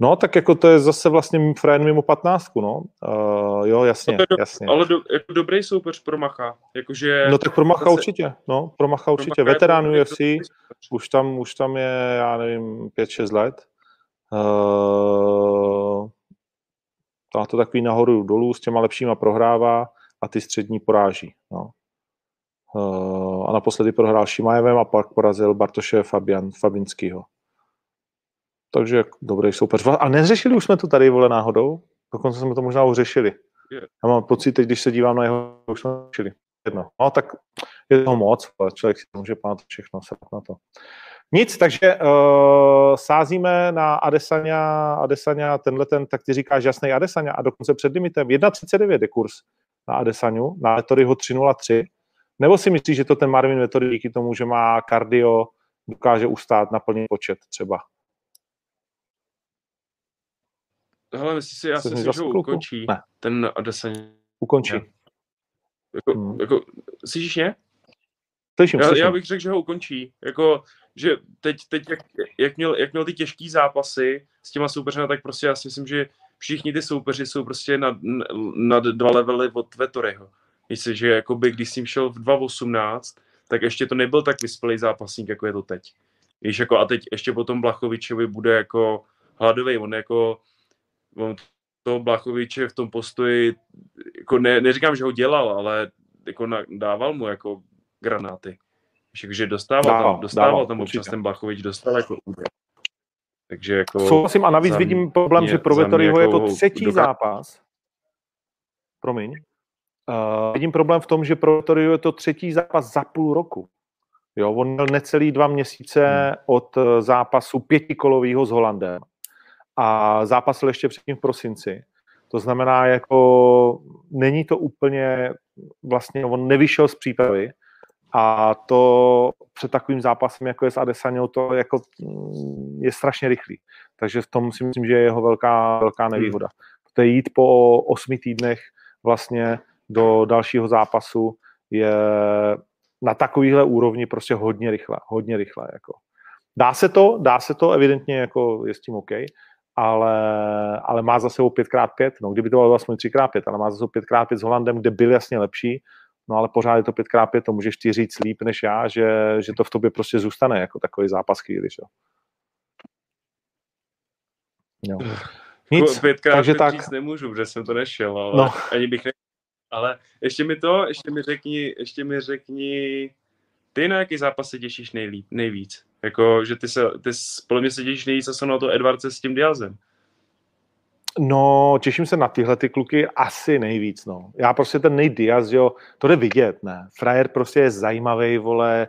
No, tak jako to je zase vlastně frajer mimo 15, no. Uh, jo, jasně, no do, jasně. Ale do, jako dobrý soupeř pro Macha. Jakože no tak pro Macha zase, určitě, no, pro Macha určitě. Pro Macha Veterán UFC, už tam, už tam je, já nevím, 5-6 let. Uh, má to takový nahoru dolů, s těma lepšíma prohrává a ty střední poráží. No. Uh, a naposledy prohrál Šimajevem a pak porazil Bartoše Fabian, Fabinskýho. Takže dobrý soupeř. A neřešili už jsme to tady, vole, náhodou? Dokonce jsme to možná už řešili. Já mám pocit, teď, když se dívám na jeho, už jsme řešili. Jedno. No, tak je to moc, ale člověk si může pamatovat všechno, se na to. Nic, takže uh, sázíme na Adesanya, Adesanya, tenhle ten, tak ty říkáš jasný Adesanya a dokonce před limitem 1,39 je kurz na Adesanyu, na Vettoriho 3,03. Nebo si myslíš, že to ten Marvin Vettori díky tomu, že má kardio, dokáže ustát na plný počet třeba? Hele, myslíš si, já si myslím, že ho ukončí. Ne. Ten Adesanya. Ukončí. Jako, hmm. jako, slyšíš mě? Slyším, já, slyším. já bych řekl, že ho ukončí. Jako, že teď, teď jak, jak, měl, jak měl ty těžké zápasy s těma soupeři, tak prostě já si myslím, že všichni ty soupeři jsou prostě na, na dva levely od Vettoryho. Myslím, že jakoby, když ním šel v 2.18, tak ještě to nebyl tak vyspělý zápasník, jako je to teď. Víš, jako a teď ještě potom Blachovičovi bude jako hladový, on jako on toho Blachoviče v tom postoji, jako ne, neříkám, že ho dělal, ale jako na, dával mu jako granáty. Takže dostával dával, tam, dostával dával, tam občas určitě. ten Blachovič, dostal jako. Takže jako... Souhlasím a navíc vidím problém, mě, že pro Vettoriho je to třetí doká... zápas. Promiň. Uh, vidím problém v tom, že pro Vettoriho je to třetí zápas za půl roku. Jo, on měl necelý dva měsíce hmm. od eh, zápasu pětikolového s Holandem a zápasil ještě předtím v prosinci. To znamená, jako není to úplně, vlastně on nevyšel z přípravy a to před takovým zápasem, jako je s Adesanyo, to jako mm, je strašně rychlý. Takže v tom si myslím, že je jeho velká, velká nevýhoda. To je jít po osmi týdnech vlastně do dalšího zápasu je na takovýhle úrovni prostě hodně rychle, hodně rychle. Jako. Dá se to, dá se to, evidentně jako je s tím OK, ale, ale má za sebou 5x5, no kdyby to bylo aspoň 3x5, ale má za sebou 5x5 s Holandem, kde byl jasně lepší, no ale pořád je to 5x5, to můžeš ty říct líp než já, že, že to v tobě prostě zůstane jako takový zápas chvíli, jo. Jo. Nic, pětkrát takže tak. nemůžu, protože jsem to nešel, ale no. ani bych ne... Ale ještě mi to, ještě mi řekni, ještě mi řekni, ty na jaký zápas se těšíš nejlíp, nejvíc? Jako, že ty se, ty podle mě se těšíš nejvíc se na to Edvardce s tím Diazem. No, těším se na tyhle ty kluky asi nejvíc, no. Já prostě ten Nate Diaz, jo, to jde vidět, ne. Frajer prostě je zajímavý, vole,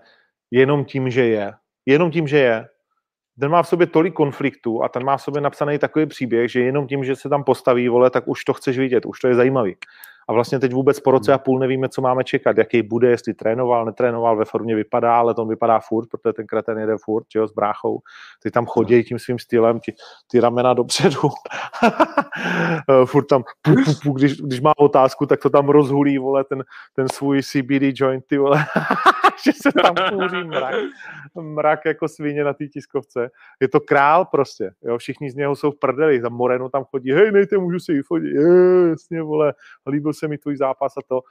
jenom tím, že je. Jenom tím, že je. Ten má v sobě tolik konfliktů a ten má v sobě napsaný takový příběh, že jenom tím, že se tam postaví, vole, tak už to chceš vidět, už to je zajímavý a vlastně teď vůbec po roce a půl nevíme, co máme čekat, jaký bude, jestli trénoval, netrénoval, ve formě vypadá, ale to vypadá furt, protože ten kreten jede furt, jo, s bráchou. Ty tam chodí tím svým stylem, ty, ty ramena dopředu. furt tam, pu, pu, pu, když, když má otázku, tak to tam rozhulí, vole, ten, ten svůj CBD joint, ty vole. že se tam kouří mrak, mrak jako svině na té tiskovce. Je to král prostě, jo, všichni z něho jsou v prdeli, tam Moreno tam chodí, hej, nejte, můžu si vyfotit, je, jasně, vole, líbil se mi tvůj zápas a to,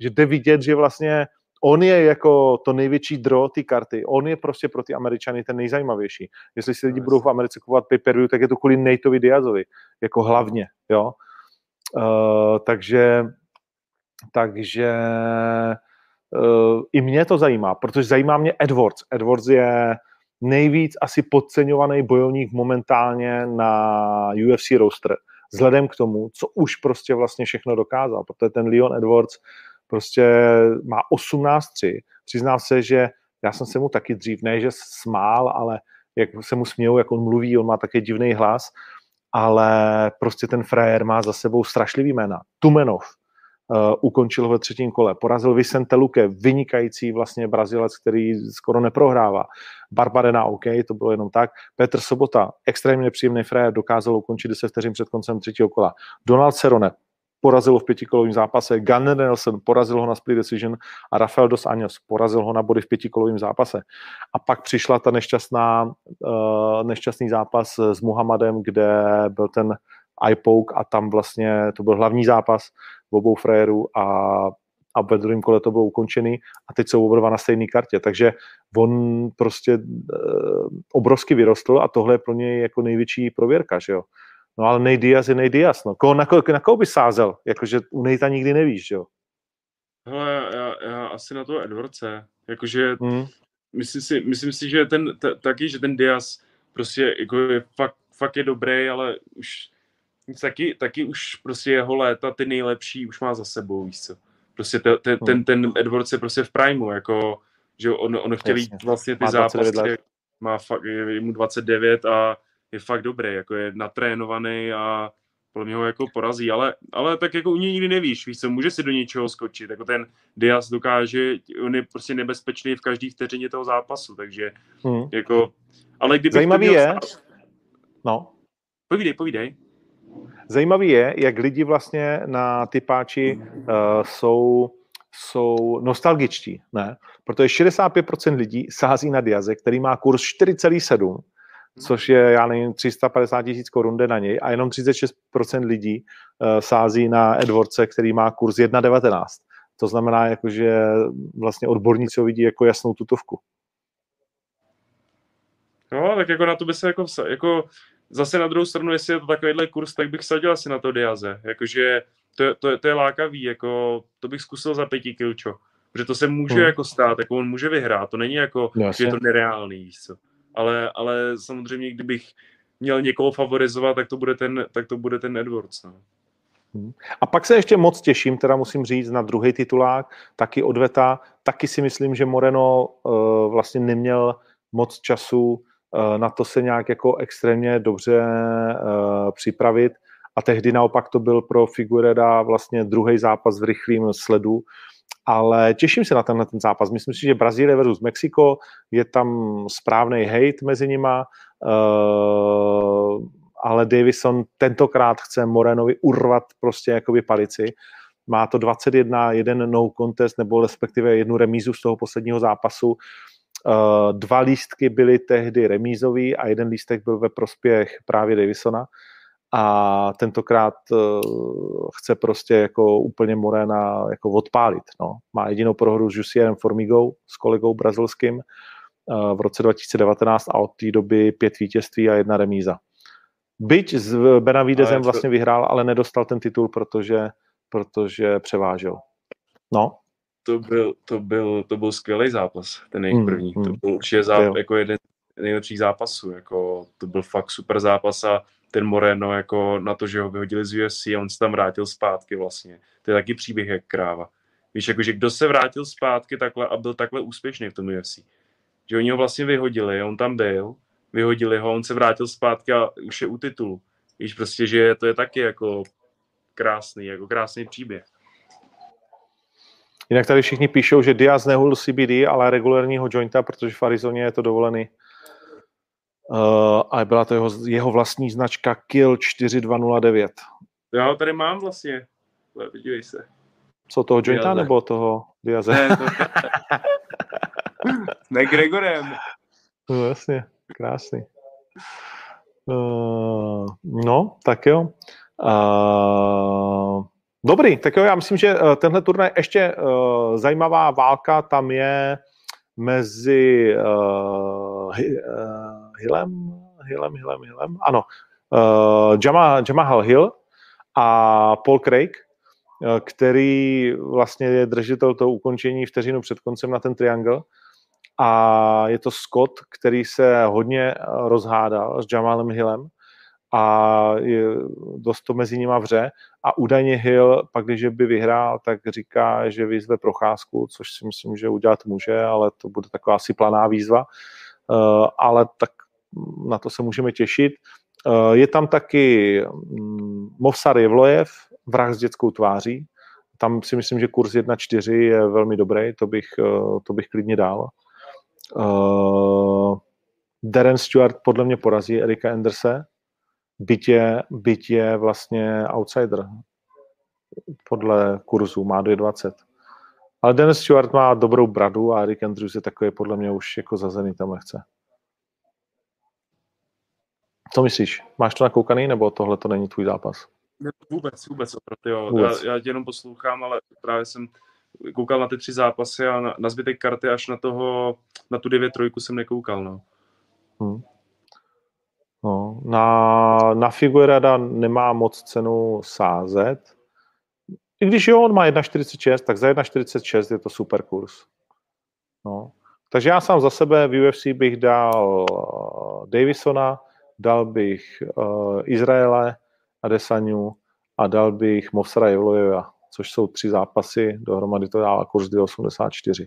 že jde vidět, že vlastně on je jako to největší dro ty karty. On je prostě pro ty Američany ten nejzajímavější. Jestli si lidi budou v Americe kupovat pay per tak je to kvůli Nateovi Diazovi, jako hlavně, jo. Uh, takže takže i mě to zajímá, protože zajímá mě Edwards. Edwards je nejvíc asi podceňovaný bojovník momentálně na UFC roster vzhledem k tomu, co už prostě vlastně všechno dokázal, protože ten Leon Edwards prostě má 18-3. Přiznám se, že já jsem se mu taky dřív, ne, že smál, ale jak se mu smějou, jak on mluví, on má taky divný hlas, ale prostě ten frajer má za sebou strašlivý jména. Tumenov, uh, ukončil ve třetím kole. Porazil Vicente Luque, vynikající vlastně Brazilec, který skoro neprohrává. Barbarena, OK, to bylo jenom tak. Petr Sobota, extrémně nepříjemný frajer, dokázal ukončit 10 vteřin před koncem třetího kola. Donald Cerone, porazil ho v pětikolovém zápase, Gunnar Nelson porazil ho na split decision a Rafael Dos Anjos porazil ho na body v pětikolovém zápase. A pak přišla ta nešťastná, uh, nešťastný zápas s Muhammadem, kde byl ten iPoke a tam vlastně to byl hlavní zápas obou frajerů a, a ve druhém kole to bylo ukončený a teď jsou oba na stejné kartě, takže on prostě e, obrovsky vyrostl a tohle je pro něj jako největší prověrka, že jo. No ale nej Diaz je nej Diaz, no. Koho, na, koho, na koho by sázel? Jakože u Nejta nikdy nevíš, že jo. Hele, já, já, já asi na to Edwardse. Jakože hmm. myslím, si, myslím si, že ten t, taky, že ten Diaz prostě jako je fakt, fakt je dobrý, ale už taky, taky už prostě jeho léta, ty nejlepší, už má za sebou, víš co. Prostě te, te, ten, ten Edwards je prostě v primu, jako, že on, on chtěl jít vlastně ty má zápasy, má fakt, je mu 29 a je fakt dobrý, jako je natrénovaný a podle mě ho jako porazí, ale, ale tak jako u něj nikdy nevíš, víš co, může si do něčeho skočit, jako ten Diaz dokáže, on je prostě nebezpečný v každý vteřině toho zápasu, takže hmm. jako, ale kdyby Zajímavý je, stát... no. Povídej, povídej. Zajímavý je, jak lidi vlastně na typáči uh, jsou, jsou nostalgičtí, ne? Protože 65% lidí sází na Diaze, který má kurz 4,7, což je, já nevím, 350 tisíc korun jde na něj a jenom 36% lidí uh, sází na Edwardse, který má kurz 1,19. To znamená, jako, že vlastně odborníci ho vidí jako jasnou tutovku. No, tak jako na to by se jako, jako zase na druhou stranu, jestli je to takovýhle kurz, tak bych sadil asi na to Diaze. Jakože to, to, to je lákavý, jako to bych zkusil za pěti kilčo. Protože to se může hmm. jako stát, jako on může vyhrát, to není jako, no, že je to nereálný, víš co. Ale, ale samozřejmě, kdybych měl někoho favorizovat, tak to bude ten, tak to bude ten Edwards. No. Hmm. A pak se ještě moc těším, teda musím říct, na druhý titulák, taky odveta. Taky si myslím, že Moreno uh, vlastně neměl moc času na to se nějak jako extrémně dobře uh, připravit a tehdy naopak to byl pro Figureda vlastně druhý zápas v rychlém sledu, ale těším se na tenhle ten zápas. Myslím si, že Brazílie versus Mexiko, je tam správný hate mezi nima, uh, ale Davison tentokrát chce Morenovi urvat prostě jakoby palici. Má to 21, jeden no contest, nebo respektive jednu remízu z toho posledního zápasu. Eh, dva lístky byly tehdy remízový a jeden lístek byl ve prospěch právě Davisona a tentokrát uh, chce prostě jako úplně Morena jako odpálit. No. Má jedinou prohru s Jusierem Formigou, s kolegou brazilským uh, v roce 2019 a od té doby pět vítězství a jedna remíza. Byť s Benavidezem vlastně vyhrál, ale nedostal ten titul, protože, protože převážel. No to byl, to byl, to byl skvělý zápas, ten jejich mm, první. Mm. To byl určitě zápas, jako jeden, nejlepších zápasů. Jako, to byl fakt super zápas a ten Moreno jako na to, že ho vyhodili z UFC a on se tam vrátil zpátky vlastně. To je taky příběh jak kráva. Víš, jakože kdo se vrátil zpátky takhle a byl takhle úspěšný v tom UFC. Že oni ho vlastně vyhodili, on tam byl, vyhodili ho, on se vrátil zpátky a už je u titulu. Víš, prostě, že to je taky jako krásný, jako krásný příběh. Jinak tady všichni píšou, že Diaz nehul CBD, ale regulárního jointa, protože v Arizoně je to dovolený. Uh, a byla to jeho, jeho vlastní značka Kill 4209. Já ho tady mám vlastně. Podívej se. Co toho jointa Diaze. nebo toho Diaze? Ne, to... ne Gregorem. No jasně, krásný. Uh, no, tak jo. Uh, dobrý, tak jo, já myslím, že tenhle turnaj ještě uh, zajímavá válka tam je mezi uh, Hillem, Hillem, Hillem, Hillem, ano, uh, Jama, Jamal Hill a Paul Craig, uh, který vlastně je držitel toho ukončení vteřinu před koncem na ten triangle. A je to Scott, který se hodně rozhádal s Jamalem Hillem a je dost to mezi nimi vře a údajně Hill pak, když by vyhrál, tak říká, že vyzve procházku, což si myslím, že udělat může, ale to bude taková asi planá výzva, uh, ale tak na to se můžeme těšit. Uh, je tam taky um, Movsar Jevlojev, vrah s dětskou tváří, tam si myslím, že kurz 1.4 je velmi dobrý, to bych, uh, to bych klidně dal. Darren Stewart podle mě porazí Erika Anderse, byť je, byť je vlastně outsider podle kurzu, má 2,20. Ale Dennis Stewart má dobrou bradu a Eric Andrews je takový podle mě už jako zazený tam lehce. Co myslíš? Máš to nakoukaný, nebo tohle to není tvůj zápas? Ne, vůbec, vůbec, opravdu, jo. Vůbec. Já, já tě jenom poslouchám, ale právě jsem koukal na ty tři zápasy a na, na zbytek karty až na toho, na tu 9 trojku jsem nekoukal, no. Hmm. No, na, na Figuerada nemá moc cenu sázet. I když jo, on má 1,46, tak za 1,46 je to super kurz. No. Takže já sám za sebe v UFC bych dal uh, Davisona, dal bych uh, Izraele Adesaniu a dal bych Movsara Jevlojeva, což jsou tři zápasy, dohromady to dává kurz 2,84.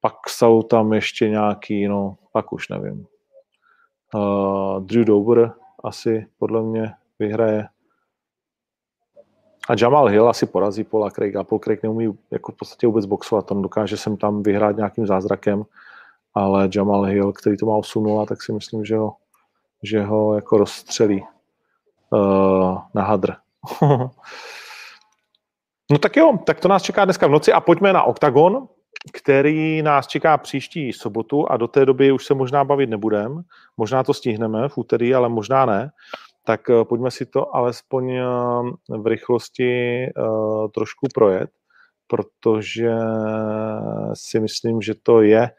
Pak jsou tam ještě nějaký, no, pak už nevím. Uh, Drew Dober asi podle mě vyhraje. A Jamal Hill asi porazí Paula Craiga. Paul Craig neumí jako v podstatě vůbec boxovat. On dokáže sem tam vyhrát nějakým zázrakem, ale Jamal Hill, který to má 8 tak si myslím, že ho, že ho jako rozstřelí uh, na hadr. no tak jo, tak to nás čeká dneska v noci a pojďme na OKTAGON který nás čeká příští sobotu a do té doby už se možná bavit nebudem. Možná to stihneme v úterý, ale možná ne. Tak eh, pojďme si to alespoň eh, v rychlosti eh, trošku projet, protože si myslím, že to je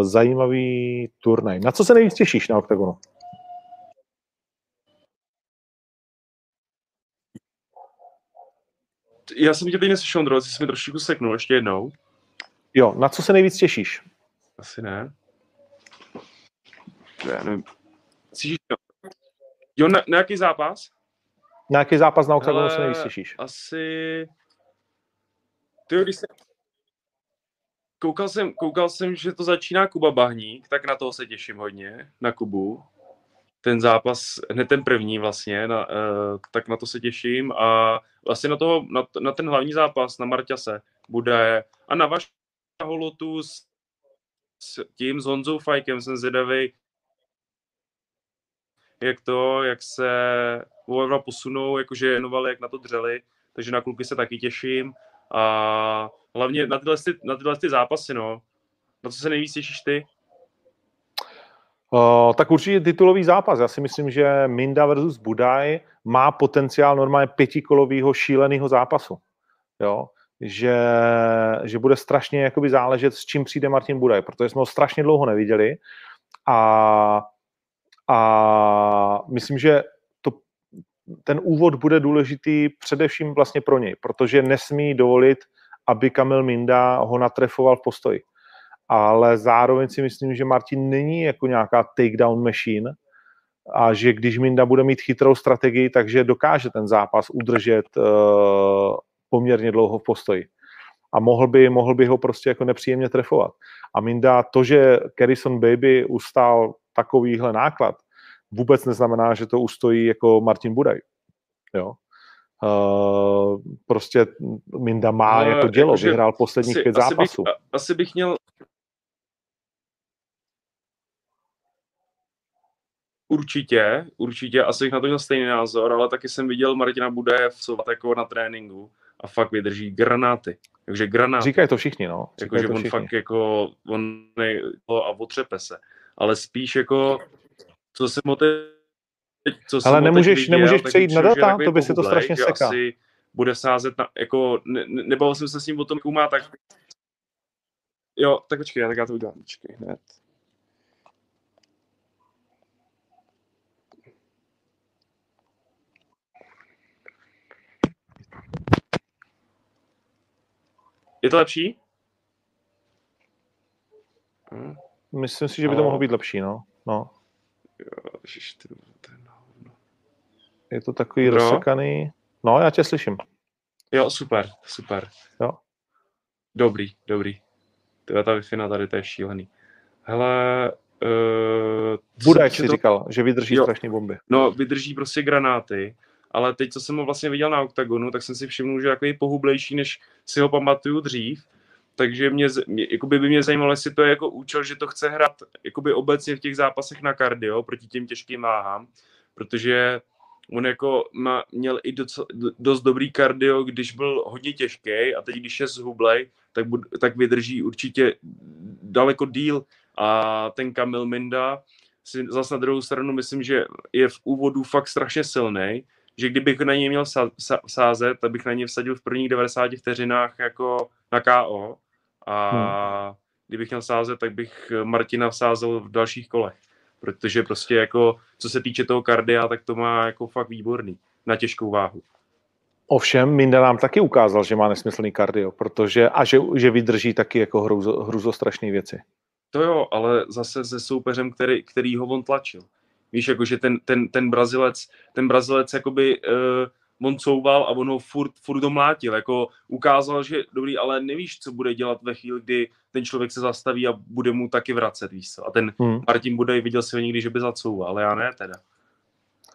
zajímavý turnaj. Na co se nejvíc těšíš na OKTAGONu? Já jsem tě teď neslyšel, Ondro, jsi mi trošku seknul ještě jednou. Jo, na co se nejvíc těšíš? Asi ne. Já nevím. Cítíš to? Jo, na, na jaký zápas? Na jaký zápas na OKTAGONu se nejvíc těšíš? Asi... Ty když se... Koukal jsem, koukal jsem, že to začíná Kuba Bahník, tak na toho se těším hodně, na Kubu. Ten zápas, hned ten první vlastně, na, uh, tak na to se těším a vlastně na, toho, na, na ten hlavní zápas, na Marťase, bude a na vaš holotu s, s tím, s Honzou Fajkem jsem zvědavý, jak to, jak se oba posunou, jakože jenovali, jak na to dřeli, takže na kluky se taky těším a hlavně na tyhle, na tyhle ty zápasy, no. Na co se nejvíc těšíš ty? Uh, tak určitě titulový zápas. Já si myslím, že Minda versus Budaj má potenciál normálně pětikolového šíleného zápasu. Jo? Že, že bude strašně jakoby záležet, s čím přijde Martin Budaj, protože jsme ho strašně dlouho neviděli a, a myslím, že to, ten úvod bude důležitý především vlastně pro něj, protože nesmí dovolit, aby Kamil Minda ho natrefoval v postoji. ale zároveň si myslím, že Martin není jako nějaká takedown machine a že když Minda bude mít chytrou strategii, takže dokáže ten zápas udržet uh, poměrně dlouho v postoji. A mohl by, mohl by ho prostě jako nepříjemně trefovat. A Minda, to, že Carrison Baby ustál takovýhle náklad, vůbec neznamená, že to ustojí jako Martin Budaj. Jo? Uh, prostě Minda má uh, jako dělo, jako, vyhrál posledních asi, pět asi zápasů. Bych, asi bych měl Určitě, určitě, asi bych na to měl stejný názor, ale taky jsem viděl Martina Budaje v jako na tréninku a fakt vydrží granáty. Takže granáty. Říkají to všichni, no. Jako, že on všichni. fakt jako, on a otřepe se. Ale spíš jako, co se mu teď, co Ale nemůžeš, viděl, nemůžeš přejít na data, to by se to strašně seká. Asi bude sázet na, jako, ne, ne, nebavil jsem se s ním o tom, jak má, tak Jo, tak počkej, tak já to udělám, počkej, hned. Je to lepší? Hm. Myslím si, že by to mohlo být lepší, no. no. Ježiš, ty. Je to takový no. rozsekaný. No, já tě slyším. Jo, super, super. Jo. Dobrý, dobrý. Tyhle ta wi tady, to je šílený. Hele, uh, Budaj si to... říkal, že vydrží jo. strašně bomby. No, vydrží prostě granáty ale teď, co jsem ho vlastně viděl na OKTAGONu, tak jsem si všiml, že je pohublejší, než si ho pamatuju dřív. Takže mě, jakoby by mě zajímalo, jestli to je jako účel, že to chce hrát jakoby obecně v těch zápasech na kardio proti těm těžkým váhám, protože on jako má, měl i doc, dost dobrý kardio, když byl hodně těžký a teď, když je zhublej, tak, bud, tak vydrží určitě daleko díl. A ten Kamil Minda si zase na druhou stranu myslím, že je v úvodu fakt strašně silný že kdybych na něj měl sázet, tak bych na něj vsadil v prvních 90 vteřinách jako na KO a hmm. kdybych měl sázet, tak bych Martina vsázel v dalších kolech, protože prostě jako, co se týče toho kardia, tak to má jako fakt výborný na těžkou váhu. Ovšem, Minda nám taky ukázal, že má nesmyslný kardio, protože, a že, že vydrží taky jako hruzo, hruzostrašné věci. To jo, ale zase se soupeřem, který, který ho on tlačil. Víš, jakože ten, ten, ten Brazilec, ten Brazilec jakoby uh, on couval a on ho furt, furt domlátil, jako ukázal, že dobrý, ale nevíš, co bude dělat ve chvíli, kdy ten člověk se zastaví a bude mu taky vracet, víš co. A ten hmm. Martin bude viděl si ho někdy, že by zacouval, ale já ne teda.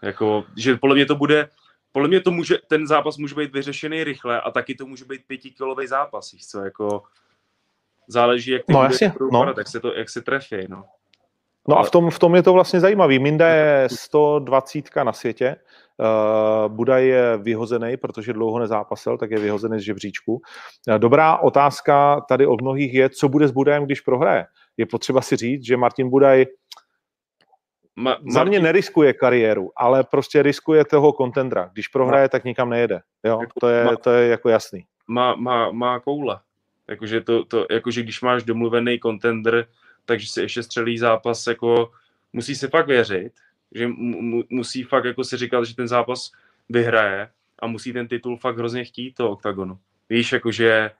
Jako, že podle mě to bude, podle mě to může, ten zápas může být vyřešený rychle a taky to může být pětikilový zápas, víš co, jako záleží, jak ty no, jasně, no. jak se to, jak se trefí, no. No a v tom, v tom je to vlastně zajímavý. Minda je 120 na světě, uh, Buda je vyhozený, protože dlouho nezápasil, tak je vyhozený z žebříčku. Uh, dobrá otázka tady od mnohých je, co bude s Budajem, když prohraje. Je potřeba si říct, že Martin Budaj Ma, Martin... za mě neriskuje kariéru, ale prostě riskuje toho kontendra. Když prohraje, tak nikam nejede. Jo? Jako, to, je, to je jako jasný. Má, má, má koule. Jakože, to, to, jakože když máš domluvený kontender, takže si ještě střelí zápas, jako musí se fakt věřit, že mu, musí fakt jako si říkat, že ten zápas vyhraje a musí ten titul fakt hrozně chtít to oktagonu. Víš, jakože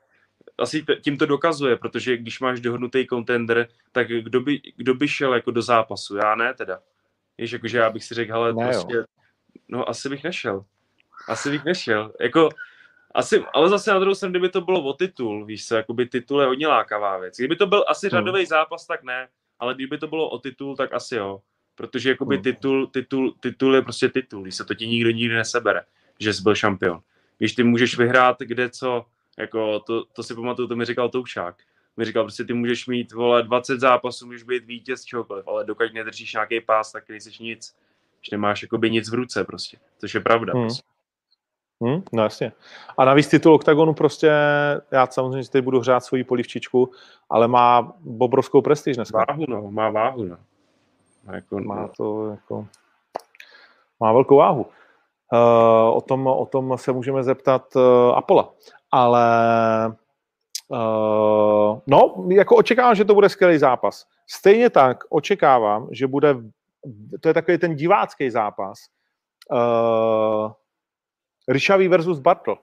asi tím to dokazuje, protože když máš dohodnutý contender, tak kdo by, kdo by šel jako do zápasu? Já ne teda. Víš, jakože já bych si řekl, ale ne, prostě, no asi bych nešel. Asi bych nešel. Jako, asi, ale zase na druhou stranu, kdyby to bylo o titul, víš co, jakoby titul je hodně lákavá věc. Kdyby to byl asi řadový hmm. zápas, tak ne, ale kdyby to bylo o titul, tak asi jo. Protože jakoby hmm. titul, titul, titul je prostě titul, když se to ti nikdo nikdy nesebere, že jsi byl šampion. Víš, ty můžeš vyhrát kde co, jako to, to si pamatuju, to mi říkal Toušák. Mi říkal, prostě ty můžeš mít, vole, 20 zápasů, můžeš být vítěz čehokoliv, ale dokud nedržíš nějaký pás, tak nejsi nic. Když nemáš jakoby nic v ruce prostě, což je pravda. Hmm. Prostě. Hmm, no jasně. A navíc titul OKTAGONu prostě, já samozřejmě teď budu hřát svoji polivčičku, ale má obrovskou prestiž dneska. Váhu, no, má váhu, no. Má, jako, má to jako, má velkou váhu. Uh, o, tom, o tom se můžeme zeptat uh, Apola. Ale uh, no, jako očekávám, že to bude skvělý zápas. Stejně tak očekávám, že bude, to je takový ten divácký zápas, uh, Ryšavý versus Bartl.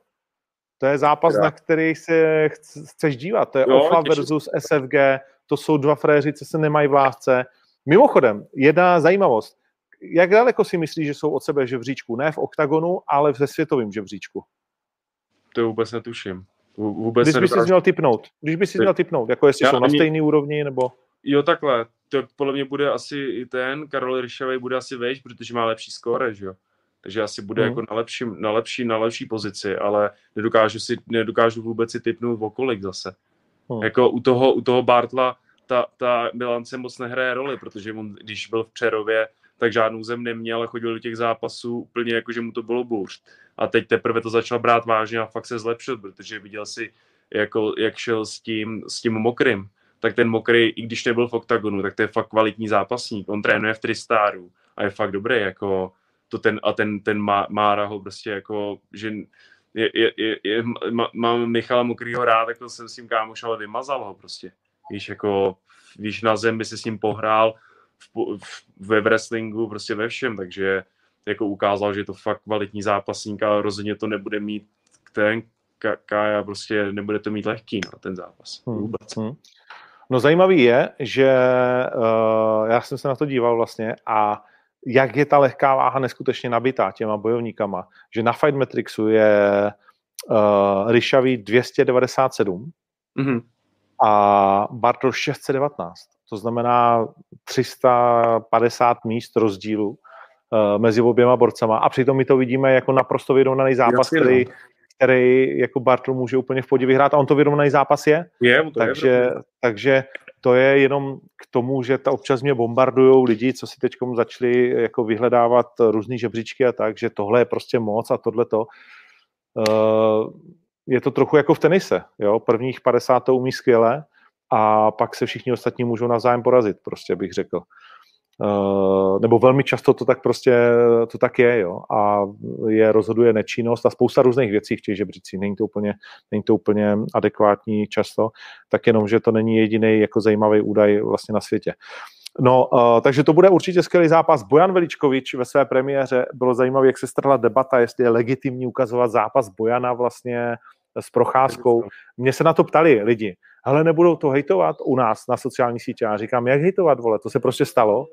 To je zápas, ja. na který se chceš dívat. To je jo, OFA versus SFG. to jsou dva fréři, co se nemají v lásce. Mimochodem, jedna zajímavost. Jak daleko si myslíš, že jsou od sebe žebříčku? Ne v oktagonu, ale ve světovém žebříčku. To vůbec netuším. Vůbec Když bys si měl typnout, když bys si měl typnout, jako jestli Já jsou na stejné úrovni, nebo... Jo, takhle. To podle mě bude asi i ten, Karol Ryšavej bude asi vejš, protože má lepší skóre, že jo. Takže asi bude Mhm. jako na lepší, na, lepší, na lepší pozici, ale nedokážu, si, nedokážu vůbec si typnout o kolik zase. Mhm. Jako u toho, u toho Bartla ta, ta bilance moc nehraje roli, protože on, když byl v Přerově, tak žádnou zem neměl a chodil do těch zápasů úplně jako, že mu to bylo bůř. A teď teprve to začal brát vážně a fakt se zlepšil, protože viděl si, jako, jak šel s tím, s tím mokrým. Tak ten mokrý, i když nebyl v oktagonu, tak to je fakt kvalitní zápasník. On trénuje v Tristaru a je fakt dobrý. Jako, to ten, a ten, ten Má- Mára ho prostě jako, že je, je, je, je, má, mám Michala Mokrýho rád, jako jsem s tím kámoš, ale vymazal ho prostě. Víš, jako, víš, na zem by si s ním pohrál v, v, ve wrestlingu, prostě ve všem, takže jako ukázal, že je to fakt kvalitní zápasník a rozhodně to nebude mít ten Ka- Kája, prostě nebude to mít lehký na ten zápas. Hmm. Vůbec. Hmm. No zajímavý je, že uh, já jsem se na to díval vlastně a jak je ta lehká váha neskutečně nabitá těma bojovníkama, že na Fight Matrixu je uh, Ryšavý 297 Mhm. a Bartol 619. To znamená 350 míst rozdílu uh, mezi oběma borcama a přitom my to vidíme jako naprosto vyrovnaný zápas, Jasně, no. který, který jako Bartol může úplně v podě vyhrát a on to vyrovnaný zápas je. Je, to takže, je, takže to je jenom k tomu, že ta občas mě bombardují lidi, co si teď začali jako vyhledávat různý žebříčky a tak, že tohle je prostě moc a tohle to. Uh, je to trochu jako v tenise, jo? prvních 50 to umí skvěle a pak se všichni ostatní můžou navzájem porazit, prostě bych řekl. Uh, nebo velmi často to tak prostě to tak je, jo, a je rozhoduje nečinnost a spousta různých věcí v těch žebřících, není to úplně, není to úplně adekvátní často, tak jenom, že to není jediný jako zajímavý údaj vlastně na světě. No, uh, takže to bude určitě skvělý zápas. Bojan Veličkovič ve své premiéře bylo zajímavé, jak se strhla debata, jestli je legitimní ukazovat zápas Bojana vlastně s procházkou. Mě se na to ptali lidi, ale nebudou to hejtovat u nás na sociální sítě. Já říkám, jak hejtovat, vole, to se prostě stalo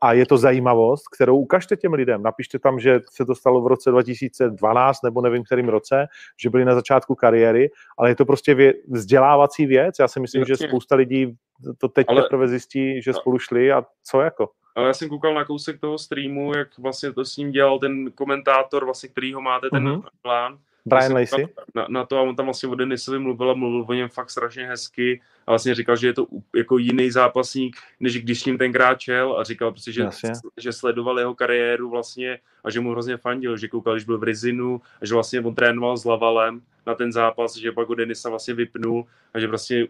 a je to zajímavost, kterou ukažte těm lidem. Napište tam, že se to stalo v roce 2012 nebo nevím kterým roce, že byli na začátku kariéry, ale je to prostě vě- vzdělávací věc. Já si myslím, Jasně. že spousta lidí to teď Ale- teprve zjistí, že spolu šli a co jako. Ale já jsem koukal na kousek toho streamu, jak vlastně to s ním dělal ten komentátor, vlastně, který ho máte, ten Mhm. plán. Brian Vlastně Lacey? Na, na, to a on tam vlastně o Denisovi mluvil a mluvil o něm fakt strašně hezky a vlastně říkal, že je to jako jiný zápasník, než když s ním tenkrát čel a říkal prostě, že, Jasně. že sledoval jeho kariéru vlastně a že mu hrozně fandil, že koukal, když byl v Rizinu a že vlastně on trénoval s Lavalem na ten zápas, že pak ho Denisa vlastně vypnul a že vlastně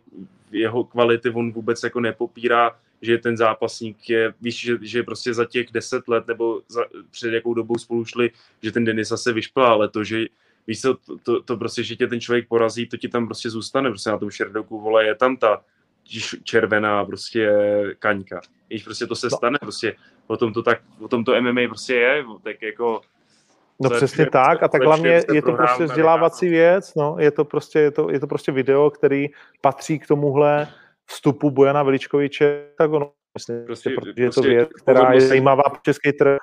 jeho kvality on vůbec jako nepopírá, že ten zápasník je, víš, že, že prostě za těch deset let nebo za, před jakou dobou spolu šli, že ten Denisa se vyšplá, ale to, že víš co, to, to, to, prostě, že tě ten člověk porazí, to ti tam prostě zůstane, prostě na tom šerdoku, vole, je tam ta červená prostě kaňka. Víš, prostě to se No. stane, prostě o tom to tak, o tom to MMA prostě je, tak jako No je přesně vše- tak a tak hlavně je to prostě vzdělávací věc, no, je to prostě, je to, je to prostě video, který patří k tomuhle vstupu Bojana Veličkoviče, tak ono, myslím, Prostě- prostě, je to prostě věc, která je zajímavá pro český trh.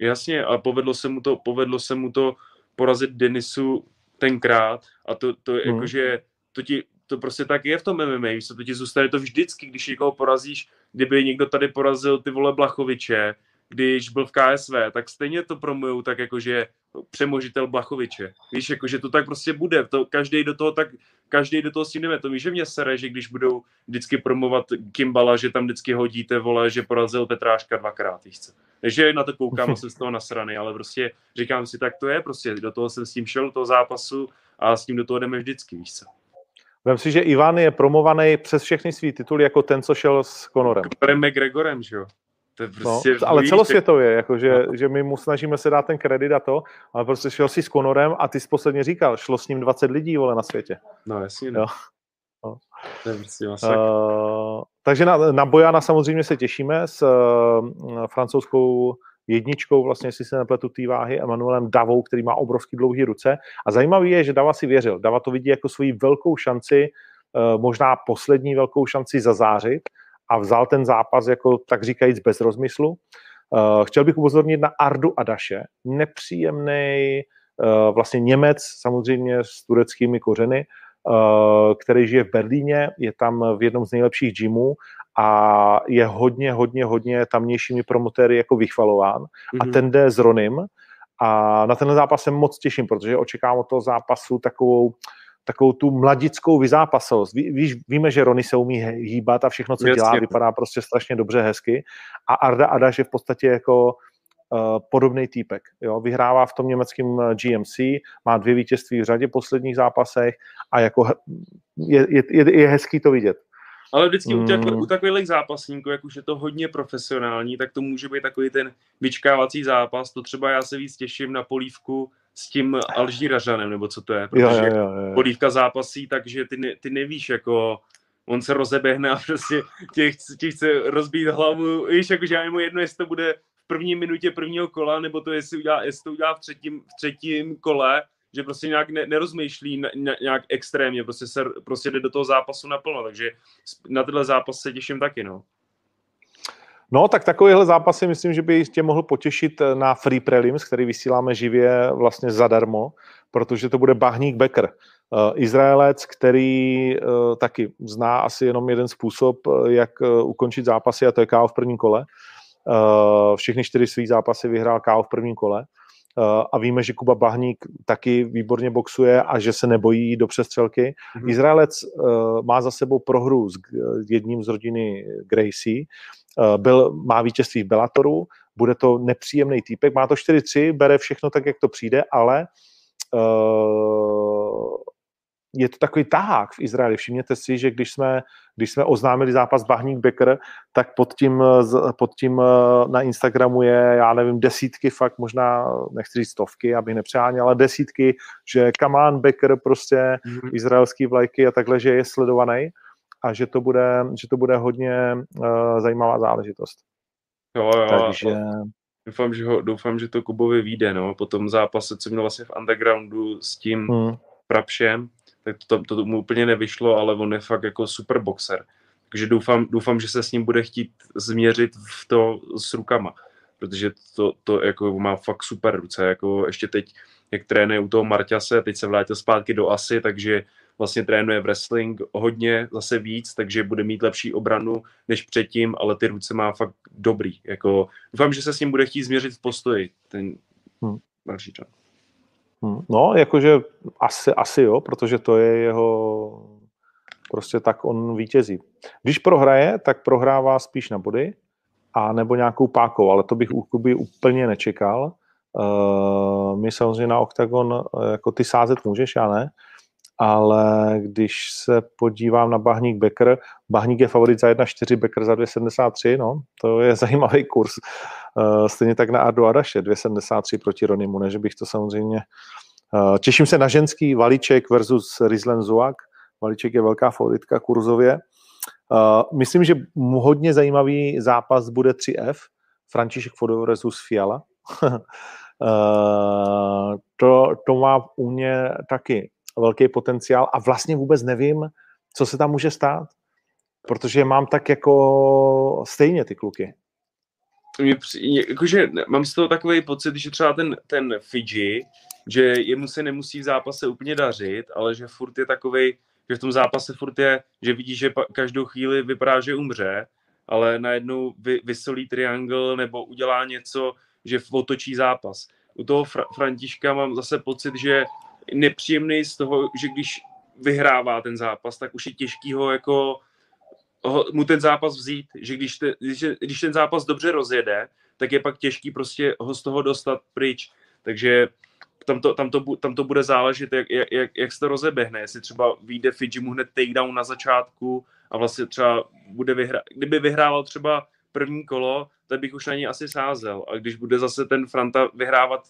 Jasně, a povedlo se mu to, povedlo se mu to porazit Denisu tenkrát a to, to Mhm. jakože, to ti, to prostě tak je v tom MMA, víš to ti zůstane to vždycky, když někoho porazíš, kdyby někdo tady porazil ty vole Blachoviče, když byl v KSV, tak stejně to promujou tak jakože přemožitel Blachoviče. Víš, jakože to tak prostě bude, to každý do toho tak, každý do toho s tím jdeme. To víš, že mě sere, že když budou vždycky promovat Kimbala, že tam vždycky hodíte, vole, že porazil Petráška dvakrát, víš co. Takže na to koukám a jsem z toho nasraný, ale prostě říkám si, tak to je prostě, do toho jsem s tím šel, do toho zápasu a s tím do toho jdeme vždycky, víš co. Vem si, že Ivan je promovaný přes všechny svý tituly jako ten, co šel s Conorem. Conorem McGregorem, že jo. To je No, prostě, ale víš, celosvětově, jako že, No. že my mu snažíme se dát ten kredit a to, ale prostě šel si s Conorem a ty jsi posledně říkal, šlo s ním 20 lidí, vole, na světě. No jasně, Jo. no. No. To je prostě masakr. Uh, takže na, na Bojana samozřejmě se těšíme s uh, francouzskou jedničkou, vlastně, jestli se nepletu té váhy, Emanuelem Davou, který má obrovský dlouhý ruce. A zajímavý je, že Dava si věřil. Dava to vidí jako svoji velkou šanci možná poslední velkou šanci zazářit a vzal ten zápas jako tak říkajíc bez rozmyslu. Chtěl bych upozornit na Ardu Adaše, nepříjemný vlastně Němec, samozřejmě s tureckými kořeny, který žije v Berlíně, je tam v jednom z nejlepších gymů a je hodně, hodně, hodně tamnějšími promotéry jako vychvalován. Mm-hmm. A mhm. ten jde s Ronym a na ten zápas se moc těším, protože očekávám od toho zápasu takovou, takovou tu mladickou vyzápasovost. Ví, víš, víme, že Rony se umí hýbat a všechno, co dělá, vypadá prostě strašně dobře, hezky. A Arda Adaš je v podstatě jako uh, podobný týpek. Jo? Vyhrává v tom německém eh, GMC, má dvě vítězství v řadě posledních zápasech a jako je, je, je, je hezký to vidět. Ale vždycky mm. u, těch, u takových zápasníků, jak už je to hodně profesionální, tak to může být takový ten vyčkávací zápas. To třeba já se víc těším na polívku s tím Alžíražanem, nebo co to je. Protože jo, jo, jo, jo. polívka zápasí, takže ty, ne, ty nevíš, jako on se rozeběhne a prostě tě, tě chce rozbít hlavu. Víš, jakože já mu jedno, jestli to bude v první minutě prvního kola, nebo to jestli, udělá, jestli to udělá v třetím, v třetím kole, že prostě nějak ne, nerozmýšlí na, nějak extrémně, prostě se prostě jde do toho zápasu naplno, takže na tenhle zápas se těším taky, no. No, tak takovýhle zápasy myslím, že by tě mohl potěšit eh, na Free Prelims, který vysíláme živě vlastně zadarmo, protože to bude Bahník Becker. Uh, Izraelec, který uh, taky zná asi jenom jeden způsob, jak ukončit zápasy a to je KO v prvním kole. Všechny čtyři svý zápasy vyhrál KO v prvním kole a víme, že Kuba Bahník taky výborně boxuje a že se nebojí do přestřelky. Mm-hmm. Izraelec má za sebou prohru s jedním z rodiny Gracie, byl, má vítězství v Bellatoru, bude to nepříjemný týpek, má to 4-3, bere všechno tak, jak to přijde, ale je to takový tahák v Izraeli. Všimněte si, že když jsme, když jsme oznámili zápas Bahník Becker, tak pod tím, pod tím eh, na Instagramu je, já nevím, desítky, fakt možná, nechci říct stovky, abych nepřáněl, ale desítky, že Kaman Becker prostě mm-hmm. izraelský vlajky a takhle, že je sledovaný a že to bude, že to bude hodně uh, zajímavá záležitost. Jo, jo. Takže... Doufám, že, ho, doufám, že to Kubovi vyjde, no. Po tom zápase, co měl vlastně v undergroundu s tím hmm. Prapšem, tak to, to, to mu úplně nevyšlo, ale on je fakt jako super boxer. Takže doufám, doufám, že se s ním bude chtít změřit v to s rukama, protože to, to jako má fakt super ruce, jako ještě teď, jak trénuje u toho Marťase, teď se vrátil zpátky do Asy, takže vlastně trénuje wrestling hodně, zase víc, takže bude mít lepší obranu než předtím, ale ty ruce má fakt dobrý. Jako, doufám, že se s ním bude chtít změřit v postoji ten hmm. další čas. Hmm. No, jakože asi, asi jo, protože to je jeho prostě tak on vítězí. Když prohraje, tak prohrává spíš na body a nebo nějakou pákou, ale to bych u Kuby úplně nečekal. Uh, my samozřejmě na OKTAGON, jako ty sázet můžeš, já ne, ale když se podívám na Bahník Becker, Bahník je favorit za 1,4, Becker za 2,73, no, to je zajímavý kurz. Uh, stejně tak na Ardu Adaše, 2,73 proti Ronimu, než bych to samozřejmě... Uh, těším se na ženský Valíček versus Rizlen Zuak. Valíček je velká favoritka kurzově. Uh, myslím, že hodně zajímavý zápas bude 3F, František Fodor versus Fiala. to, to má u mě taky velký potenciál a vlastně vůbec nevím, co se tam může stát, protože mám tak jako stejně ty kluky. Mě, jakože mám z toho takový pocit, že třeba ten, ten Fiji, že jemu se nemusí v zápase úplně dařit, ale že furt je takový, že v tom zápase furt je, že vidí, že každou chvíli vypadá, že umře, ale najednou vy, vysolí triangle nebo udělá něco, že otočí zápas. U toho Fra- Františka mám zase pocit, že nepříjemný z toho, že když vyhrává ten zápas, tak už je těžký ho jako ho, mu ten zápas vzít, že když, te, když, když ten zápas dobře rozjede, tak je pak těžký prostě ho z toho dostat pryč. Takže tam to, tam to, tam to bude záležet, jak, jak, jak se to rozeběhne. Jestli třeba vyjde Fiji mu hned takedown na začátku a vlastně třeba bude vyhrát, kdyby vyhrával třeba první kolo, tak bych už na něj asi sázel. A když bude zase ten Franta vyhrávat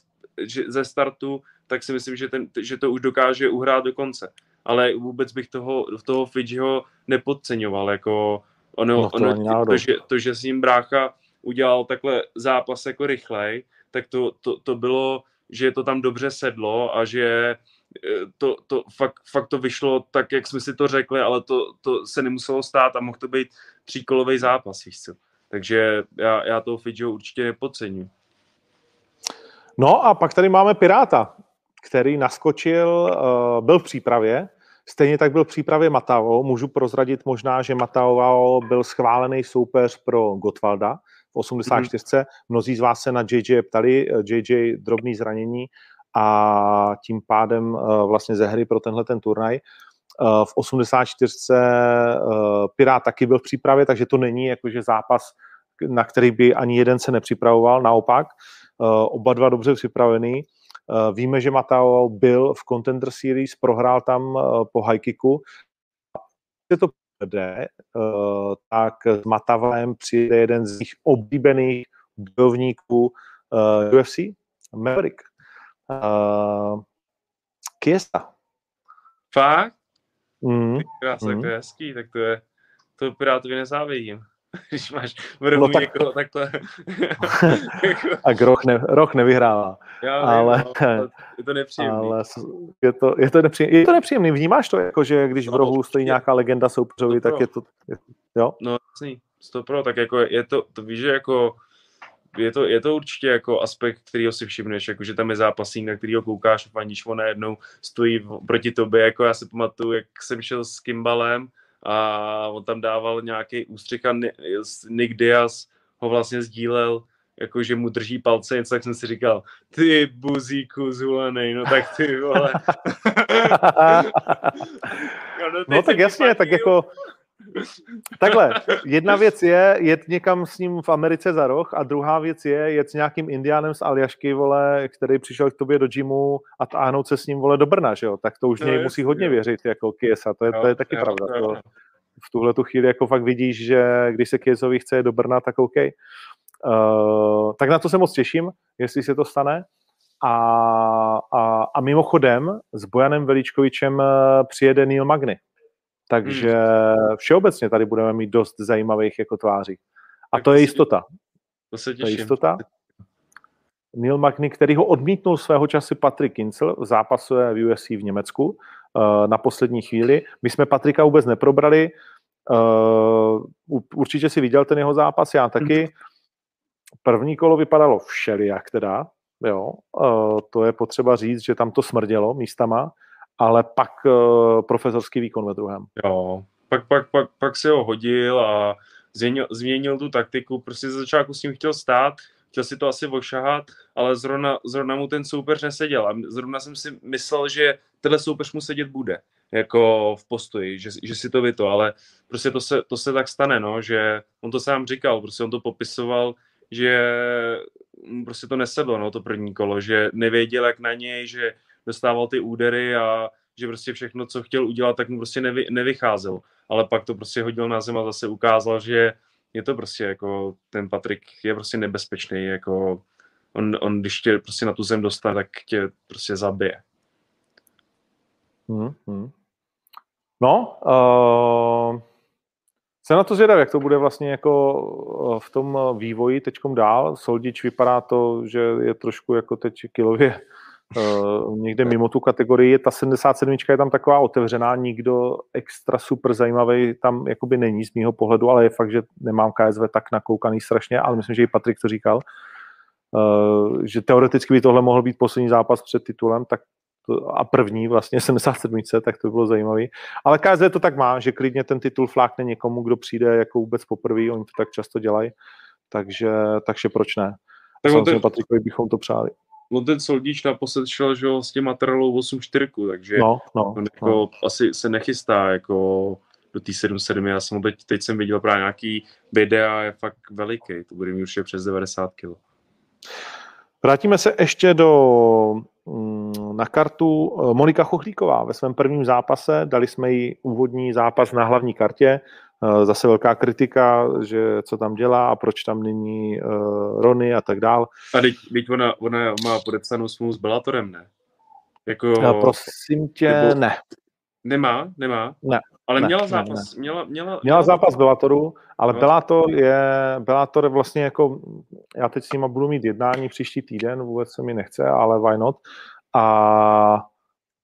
ze startu, tak si myslím, že, ten, že to už dokáže uhrát do konce. Ale vůbec bych toho, toho Fidžiho nepodceňoval. Jako ono, no to, ono, to, že, to, že s ním brácha udělal takhle zápas jako rychlej, tak to, to, to bylo, že to tam dobře sedlo a že to, to fakt, fakt to vyšlo tak, jak jsme si to řekli, ale to, to se nemuselo stát a mohl to být tříkolový zápas, víš co. Takže já, já toho Fidžo určitě nepodceňuji. No a pak tady máme Piráta, který naskočil, uh, byl v přípravě, stejně tak byl v přípravě Matao. Můžu prozradit možná, že Matao byl schválený soupeř pro Gotwalda v 84. Mm-hmm. Mnozí z vás se na JJ ptali, JJ drobný zranění a tím pádem uh, vlastně ze hry pro tenhle ten turnaj. V 84. Pirát taky byl v přípravě, takže to není jakože zápas, na který by ani jeden se nepřipravoval, naopak. Oba dva dobře připravený Eh, víme, že Matao byl v Contender Series, prohrál tam eh, po high kicku. Se to eh, tak s Matavem přijde jeden z jejich oblíbených bojovníků UFC, Maverick. Kiesta. Fakt? Mm. Krás, mm. tak to je hezký, tak to je, to Pirátovi nezávidím. když máš v no, tak... někoho, tak to... a roh, ne, roh nevyhrává. Já ale, no, je to nepříjemný. Ale je to, je to, nepříjemný. je to nepříjemný. Vnímáš to, jako, že když v no, rohu stojí nějaká legenda soupeřovi, tak je to... Je, jo? No jasný, pro, tak jako je to, to víš, že jako je to, je to určitě jako aspekt, kterýho si všimneš, jako že tam je zápasník, na kterýho koukáš a fandíš, on najednou stojí proti tobě, jako já si pamatuju, jak jsem šel s Kimbalem a on tam dával nějaký ústřih a Nick Diaz ho vlastně sdílel, jako že mu drží palce, něco tak jsem si říkal, ty buzíku zhulenej, no tak ty vole. no, no, no tak jasně, tak jako Takhle, jedna věc je jet někam s ním v Americe za roh a druhá věc je jet s nějakým indiánem z Aljašky, vole, který přišel k tobě do gymu a táhnout se s ním, vole, do Brna, že jo? Tak to už no, něj musí hodně věřit, jako Kiesa, to je, to je taky jo, pravda. Jo. To, v tuhle tu chvíli jako fakt vidíš, že když se Kiesovi chce do Brna, tak OK. Uh, tak na to se moc těším, jestli se to stane. A, a, a mimochodem s Bojanem Veličkovičem eh, přijede Neil Magny. Takže hmm. všeobecně tady budeme mít dost zajímavých jako tváří. A tak to, to je jistota. To se těším. To je jistota. Neil Magny, který ho odmítnul svého času Patrick Kincel, zápasuje v UFC v Německu uh, na poslední chvíli. My jsme Patrika vůbec neprobrali. Uh, určitě si viděl ten jeho zápas, já taky. Hmm. První kolo vypadalo všelijak teda, jo. Uh, to je potřeba říct, že tam to smrdělo místama ale pak uh, profesorský výkon ve druhém. Jo, pak, pak, pak, pak si ho hodil a změnil, změnil tu taktiku, prostě ze začátku s ním chtěl stát, chtěl si to asi ošahat, ale zrovna, zrovna mu ten soupeř neseděl a zrovna jsem si myslel, že tenhle soupeř mu sedět bude, jako v postoji, že, že si to vy to, ale prostě to se, to se tak stane, no, že on to sám říkal, prostě on to popisoval, že prostě to nesedlo, no, to první kolo, že nevěděl, jak na něj, že dostával ty údery a že prostě všechno, co chtěl udělat, tak mu prostě nevy, nevycházel. Ale pak to prostě hodil na zem a zase ukázal, že je to prostě jako, ten Patrik je prostě nebezpečný, jako on, on když tě prostě na tu zem dostane, tak tě prostě zabije. Hmm, hmm. No, uh, jsem na to zvědav, jak to bude vlastně jako eh, v tom vývoji teďkom dál. Soldič vypadá to, že je trošku jako teď kilově někde mimo tu kategorii. Ta 77 je tam taková otevřená, nikdo extra super zajímavý tam jakoby není z mého pohledu, ale je fakt, že nemám KSV tak nakoukaný strašně, ale myslím, že i Patrik to říkal, uh, že teoreticky by tohle mohl být poslední zápas před titulem, tak to, a první vlastně 77, tak to by bylo zajímavý. Ale KSV to tak má, že klidně ten titul flákne někomu, kdo přijde jako vůbec poprvé, oni to tak často dělají, takže, takže proč ne? Tak Samozřejmě Patrikovi bychom to přáli on ten soldíč naposled šel že, s tím materiálou 8.4, takže no, no, on jako no. asi se nechystá jako do té 7.7. Já jsem teď, teď jsem viděl právě nějaký videa, je fakt veliký, to bude mít už přes 90 kg. Vrátíme se ještě do mm, na kartu Monika Chochlíková ve svém prvním zápase. Dali jsme jí úvodní zápas na hlavní kartě. Eh, zase velká kritika, že co tam dělá a proč tam není uh, Rony a tak dál. A teď, teď ona, ona má podepsanou smlouvu s Bellatorem, ne? Jako, Já prosím tě, nebo, ne. Nemá, nemá? Ne. Ale ne, měla zápas, ne, ne. Měla, měla, měla zápas Bellatoru, ale no. Bellator je, Bellator je vlastně jako, já teď s nima budu mít jednání příští týden, vůbec se mi nechce, ale why not. A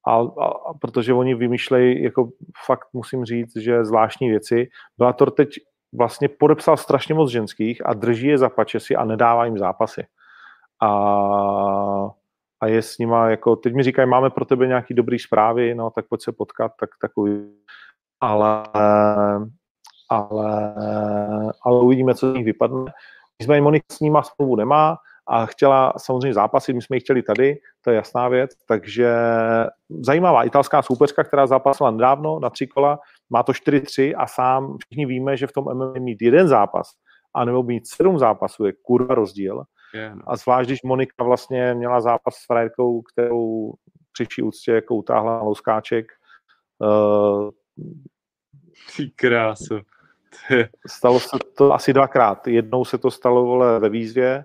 a, a, protože oni vymýšlejí, jako fakt musím říct, že zvláštní věci. Bellator teď vlastně podepsal strašně moc ženských a drží je za pačesy a nedává jim zápasy. A, a je s nima, jako, teď mi říkají, máme pro tebe nějaký dobrý zprávy, no tak pojď se potkat, tak takový. Ale, ale, ale uvidíme, co z nich vypadne. Nicméně Monika s nima smlouvu nemá, a chtěla samozřejmě zápasit, my jsme ji chtěli tady, to je jasná věc, takže zajímavá italská soupeřka, která zápasila nedávno na tři kola, má to 4-3 a sám všichni víme, že v tom MMA mít jeden zápas a nebo mít sedm zápasů je kurva rozdíl. Yeah, no. A zvlášť, když Monika vlastně měla zápas s frajerkou, kterou při úctě jako utáhla na louskáček. Uh, Ty krásu. Stalo se to asi dvakrát. Jednou se to stalo vole, ve výzvě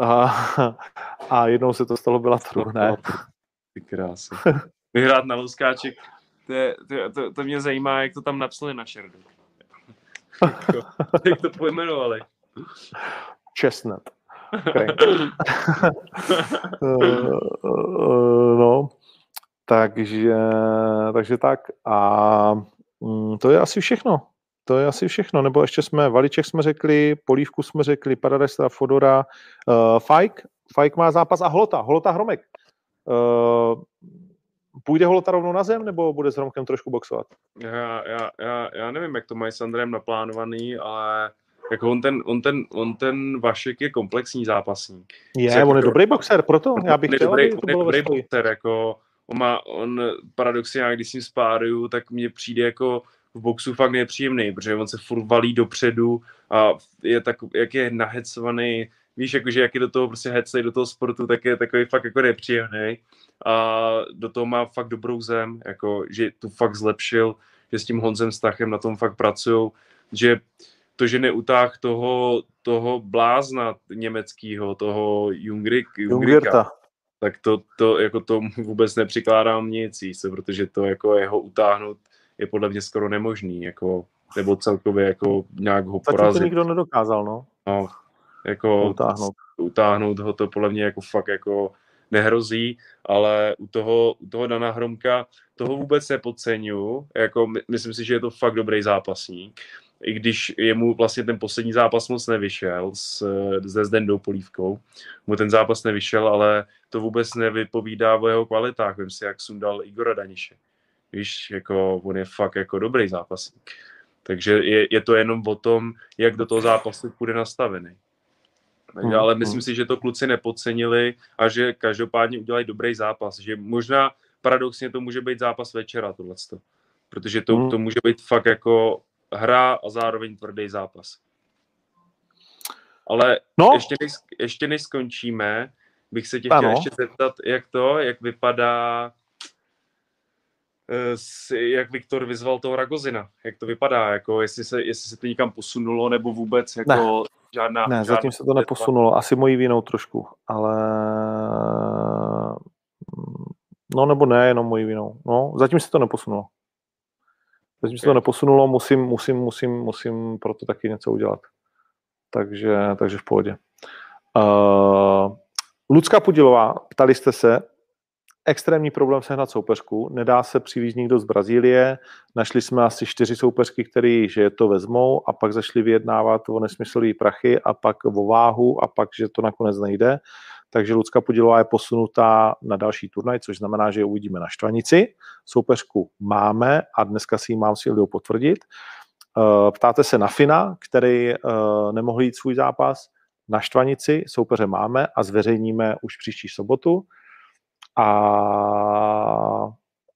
a, a jednou se to stalo byla to, ne? Ty krása. Vyhrát na Luskáček, to, je, to, to, to, mě zajímá, jak to tam napsali na Sherdu. jak to pojmenovali. Chestnut. Okay. no, takže, takže tak. A mm, to je asi všechno to je asi všechno. Nebo ještě jsme, Valiček jsme řekli, Polívku jsme řekli, Paradesta, Fodora, uh, Fajk, Fajk má zápas a Holota, Holota Hromek. Uh, půjde Holota rovnou na zem, nebo bude s Hromkem trošku boxovat? Já, já, já, já nevím, jak to mají s Andrem naplánovaný, ale jako on ten, on ten, on ten Vašek je komplexní zápasník. Je, on je dobrý boxer, proto já bych chtěl, dobrý, aby to bylo dobrý boxer, jako on má, on paradoxně, já když s ním spáruju, tak mně přijde jako v boxu fakt nepříjemný, protože on se furt valí dopředu a je tak, jak je nahecovaný, víš, jakože jak je do toho prostě hecej, do toho sportu, tak je takový fakt jako nepříjemný. A do toho má fakt dobrou zem, jako, že tu fakt zlepšil, že s tím Honzem Stachem na tom fakt pracují, že to, že neutáh toho, toho blázna německého, toho Jungrik, Jungrika, tak to, to, jako to vůbec nepřikládám nic, se, protože to jako jeho utáhnout je podle mě skoro nemožný, jako, nebo celkově jako nějak ho Zatím porazit. to nikdo nedokázal, no. no jako utáhnout. utáhnout ho to podle mě jako fakt jako nehrozí, ale u toho, u toho Dana Hromka toho vůbec nepodceňuju, jako my, myslím si, že je to fakt dobrý zápasník, i když jemu vlastně ten poslední zápas moc nevyšel s, se Zdendou Polívkou, mu ten zápas nevyšel, ale to vůbec nevypovídá o jeho kvalitách. Vím si, jak sundal Igora Daniše. Víš, jako on je fakt jako dobrý zápasník. Takže je, je to jenom o tom, jak do toho zápasu bude nastavený. Takže, ale myslím si, že to kluci nepodcenili a že každopádně udělají dobrý zápas. Že možná paradoxně to může být zápas večera tohleto. Protože to, to může být fakt jako hra a zároveň tvrdý zápas. Ale no. ještě, než, ještě než skončíme, bych se tě chtěl ano. ještě zeptat, jak to, jak vypadá jak Viktor vyzval toho Ragozina, jak to vypadá, jako jestli se, jestli se to někam posunulo, nebo vůbec jako ne. žádná... Ne, žádná zatím se to neposunulo, asi mojí vinou trošku, ale no nebo ne, jenom mojí vinou. No, zatím se to neposunulo. Zatím se to neposunulo, musím, musím, musím, musím proto taky něco udělat. Takže, takže v pohodě. Uh, Lucka Pudilová, ptali jste se, extrémní problém sehnat soupeřku, nedá se přivízt nikdo z Brazílie, našli jsme asi čtyři soupeřky, který, že to vezmou a pak zašli vyjednávat o nesmyslové prachy a pak o váhu a pak, že to nakonec nejde. Takže Lucka Podilová je posunutá na další turnaj, což znamená, že ji uvidíme na Štvanici. Soupeřku máme a dneska si ji mám s Ildou potvrdit. Eh, ptáte se na Fina, který eh, nemohl jít svůj zápas. Na Štvanici soupeře máme a zveřejníme už příští sobotu. A,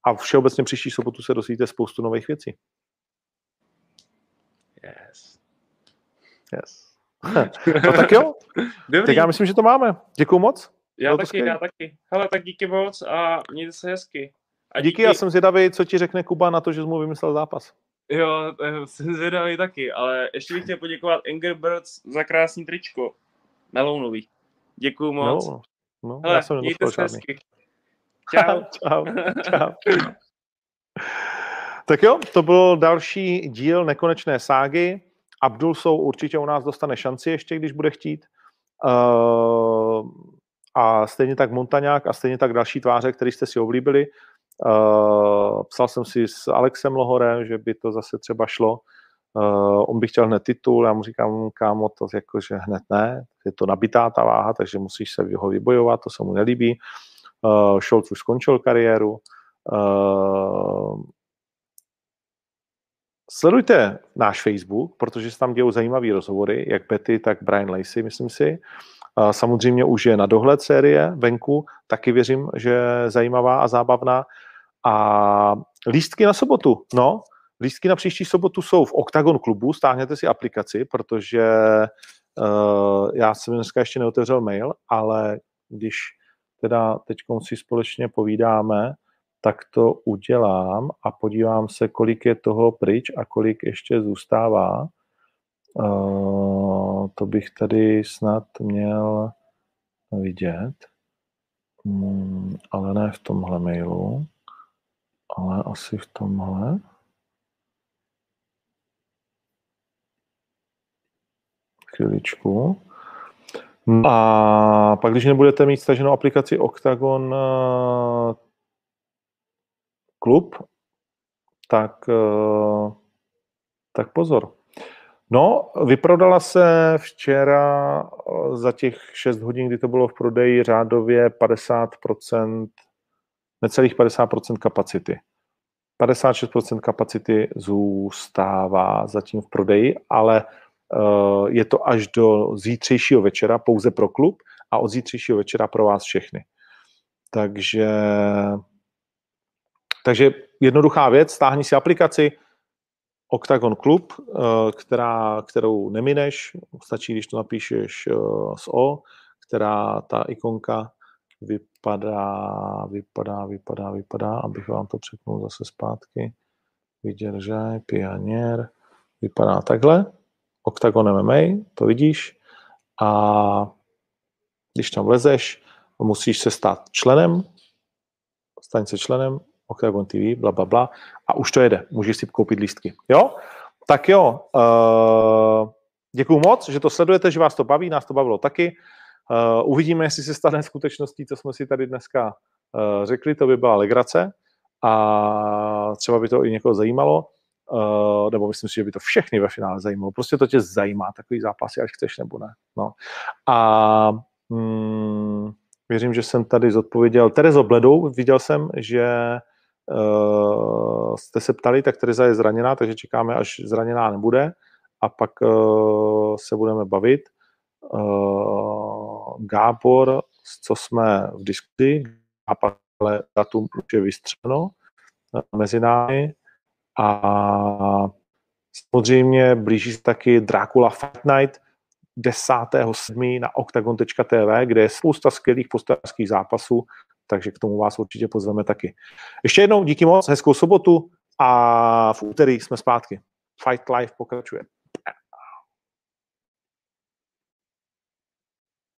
a všeobecně příští sobotu se dozvíte spoustu nových věcí. Yes. Yes. no tak jo, Dobrý. tak já myslím, že to máme. Děkuju moc. Já Bylo taky, já taky. Hele, tak díky moc a mějte se hezky. A díky, díky, já jsem zvědavý, co ti řekne Kuba na to, že jsi mu vymyslel zápas. Jo, jsem zvědavý taky, ale ještě bych chtěl poděkovat Angry Birds za krásný tričko. Melounový. Děkuju moc. No, no, Hele, já jsem mějte se hezky. Čau. čau. čau. tak jo, to byl další díl nekonečné ságy. Abdul Sou určitě u nás dostane šanci ještě, když bude chtít. Uh, a stejně tak Montaňák a stejně tak další tváře, který jste si oblíbili. Uh, psal jsem si s Alexem Lohorem, že by to zase třeba šlo. Uh, on by chtěl hned titul, já mu říkám, kámo, to jako, že hned ne, je to nabitá ta váha, takže musíš se ho vybojovat, to se mu nelíbí. Uh, Scholz už skončil kariéru. Uh, sledujte náš Facebook, protože se tam dějou zajímavé rozhovory, jak Betty, tak Brian Lacey, myslím si. Uh, samozřejmě už je na dohled série venku, taky věřím, že je zajímavá a zábavná. A lístky na sobotu, no, lístky na příští sobotu jsou v Octagon klubu, stáhněte si aplikaci, protože uh, já jsem dneska ještě neotevřel mail, ale když teda teď si společně povídáme, tak to udělám a podívám se, kolik je toho pryč a kolik ještě zůstává. Uh, to bych tady snad měl vidět, hmm, ale ne v tomhle mailu, ale asi v tomhle. Chviličku. A pak, když nebudete mít staženou aplikaci Octagon uh, klub, tak, uh, tak pozor. No, vyprodala se včera uh, za těch 6 hodin, kdy to bylo v prodeji, řádově 50%, necelých 50% kapacity. 56% kapacity zůstává zatím v prodeji, ale Eh, je to až do zítřejšího večera pouze pro klub a od zítřejšího večera pro vás všechny. Takže, takže jednoduchá věc, stáhni si aplikaci Octagon Club, eh, která, kterou nemineš, stačí, když to napíšeš eh, s O, která ta ikonka vypadá, vypadá, vypadá, vypadá, abych vám to přepnul zase zpátky. Vydržaj, pianier, vypadá takhle. Octagon MMA, to vidíš, a když tam vlezeš, musíš se stát členem, staň se členem, Octagon TV, bla, bla, bla, a už to jede, můžeš si koupit lístky. Jo? Tak jo, uh, děkuju moc, že to sledujete, že vás to baví, nás to bavilo taky. Uh, uvidíme, jestli se stane skutečností, co jsme si tady dneska uh, řekli, to by byla legrace a třeba by to i někoho zajímalo. Uh, nebo myslím si, že by to všechny ve finále zajímalo. Prostě to tě zajímá, takový zápasy, až chceš nebo ne. No. A mm, věřím, že jsem tady zodpověděl. Terezo Bledou, viděl jsem, že uh, jste se ptali, tak Tereza je zraněná, takže čekáme, až zraněná nebude a pak uh, se budeme bavit. Uh, Gábor, co jsme v diskuzi, a pak ale datum už je vystřeno mezi námi, a samozřejmě blíží se taky Dracula Fight Night 10.7. na octagon.tv, kde je spousta skvělých postavických zápasů, takže k tomu vás určitě pozveme taky. Ještě jednou díky moc, hezkou sobotu a v úterý jsme zpátky. Fight Live pokračuje.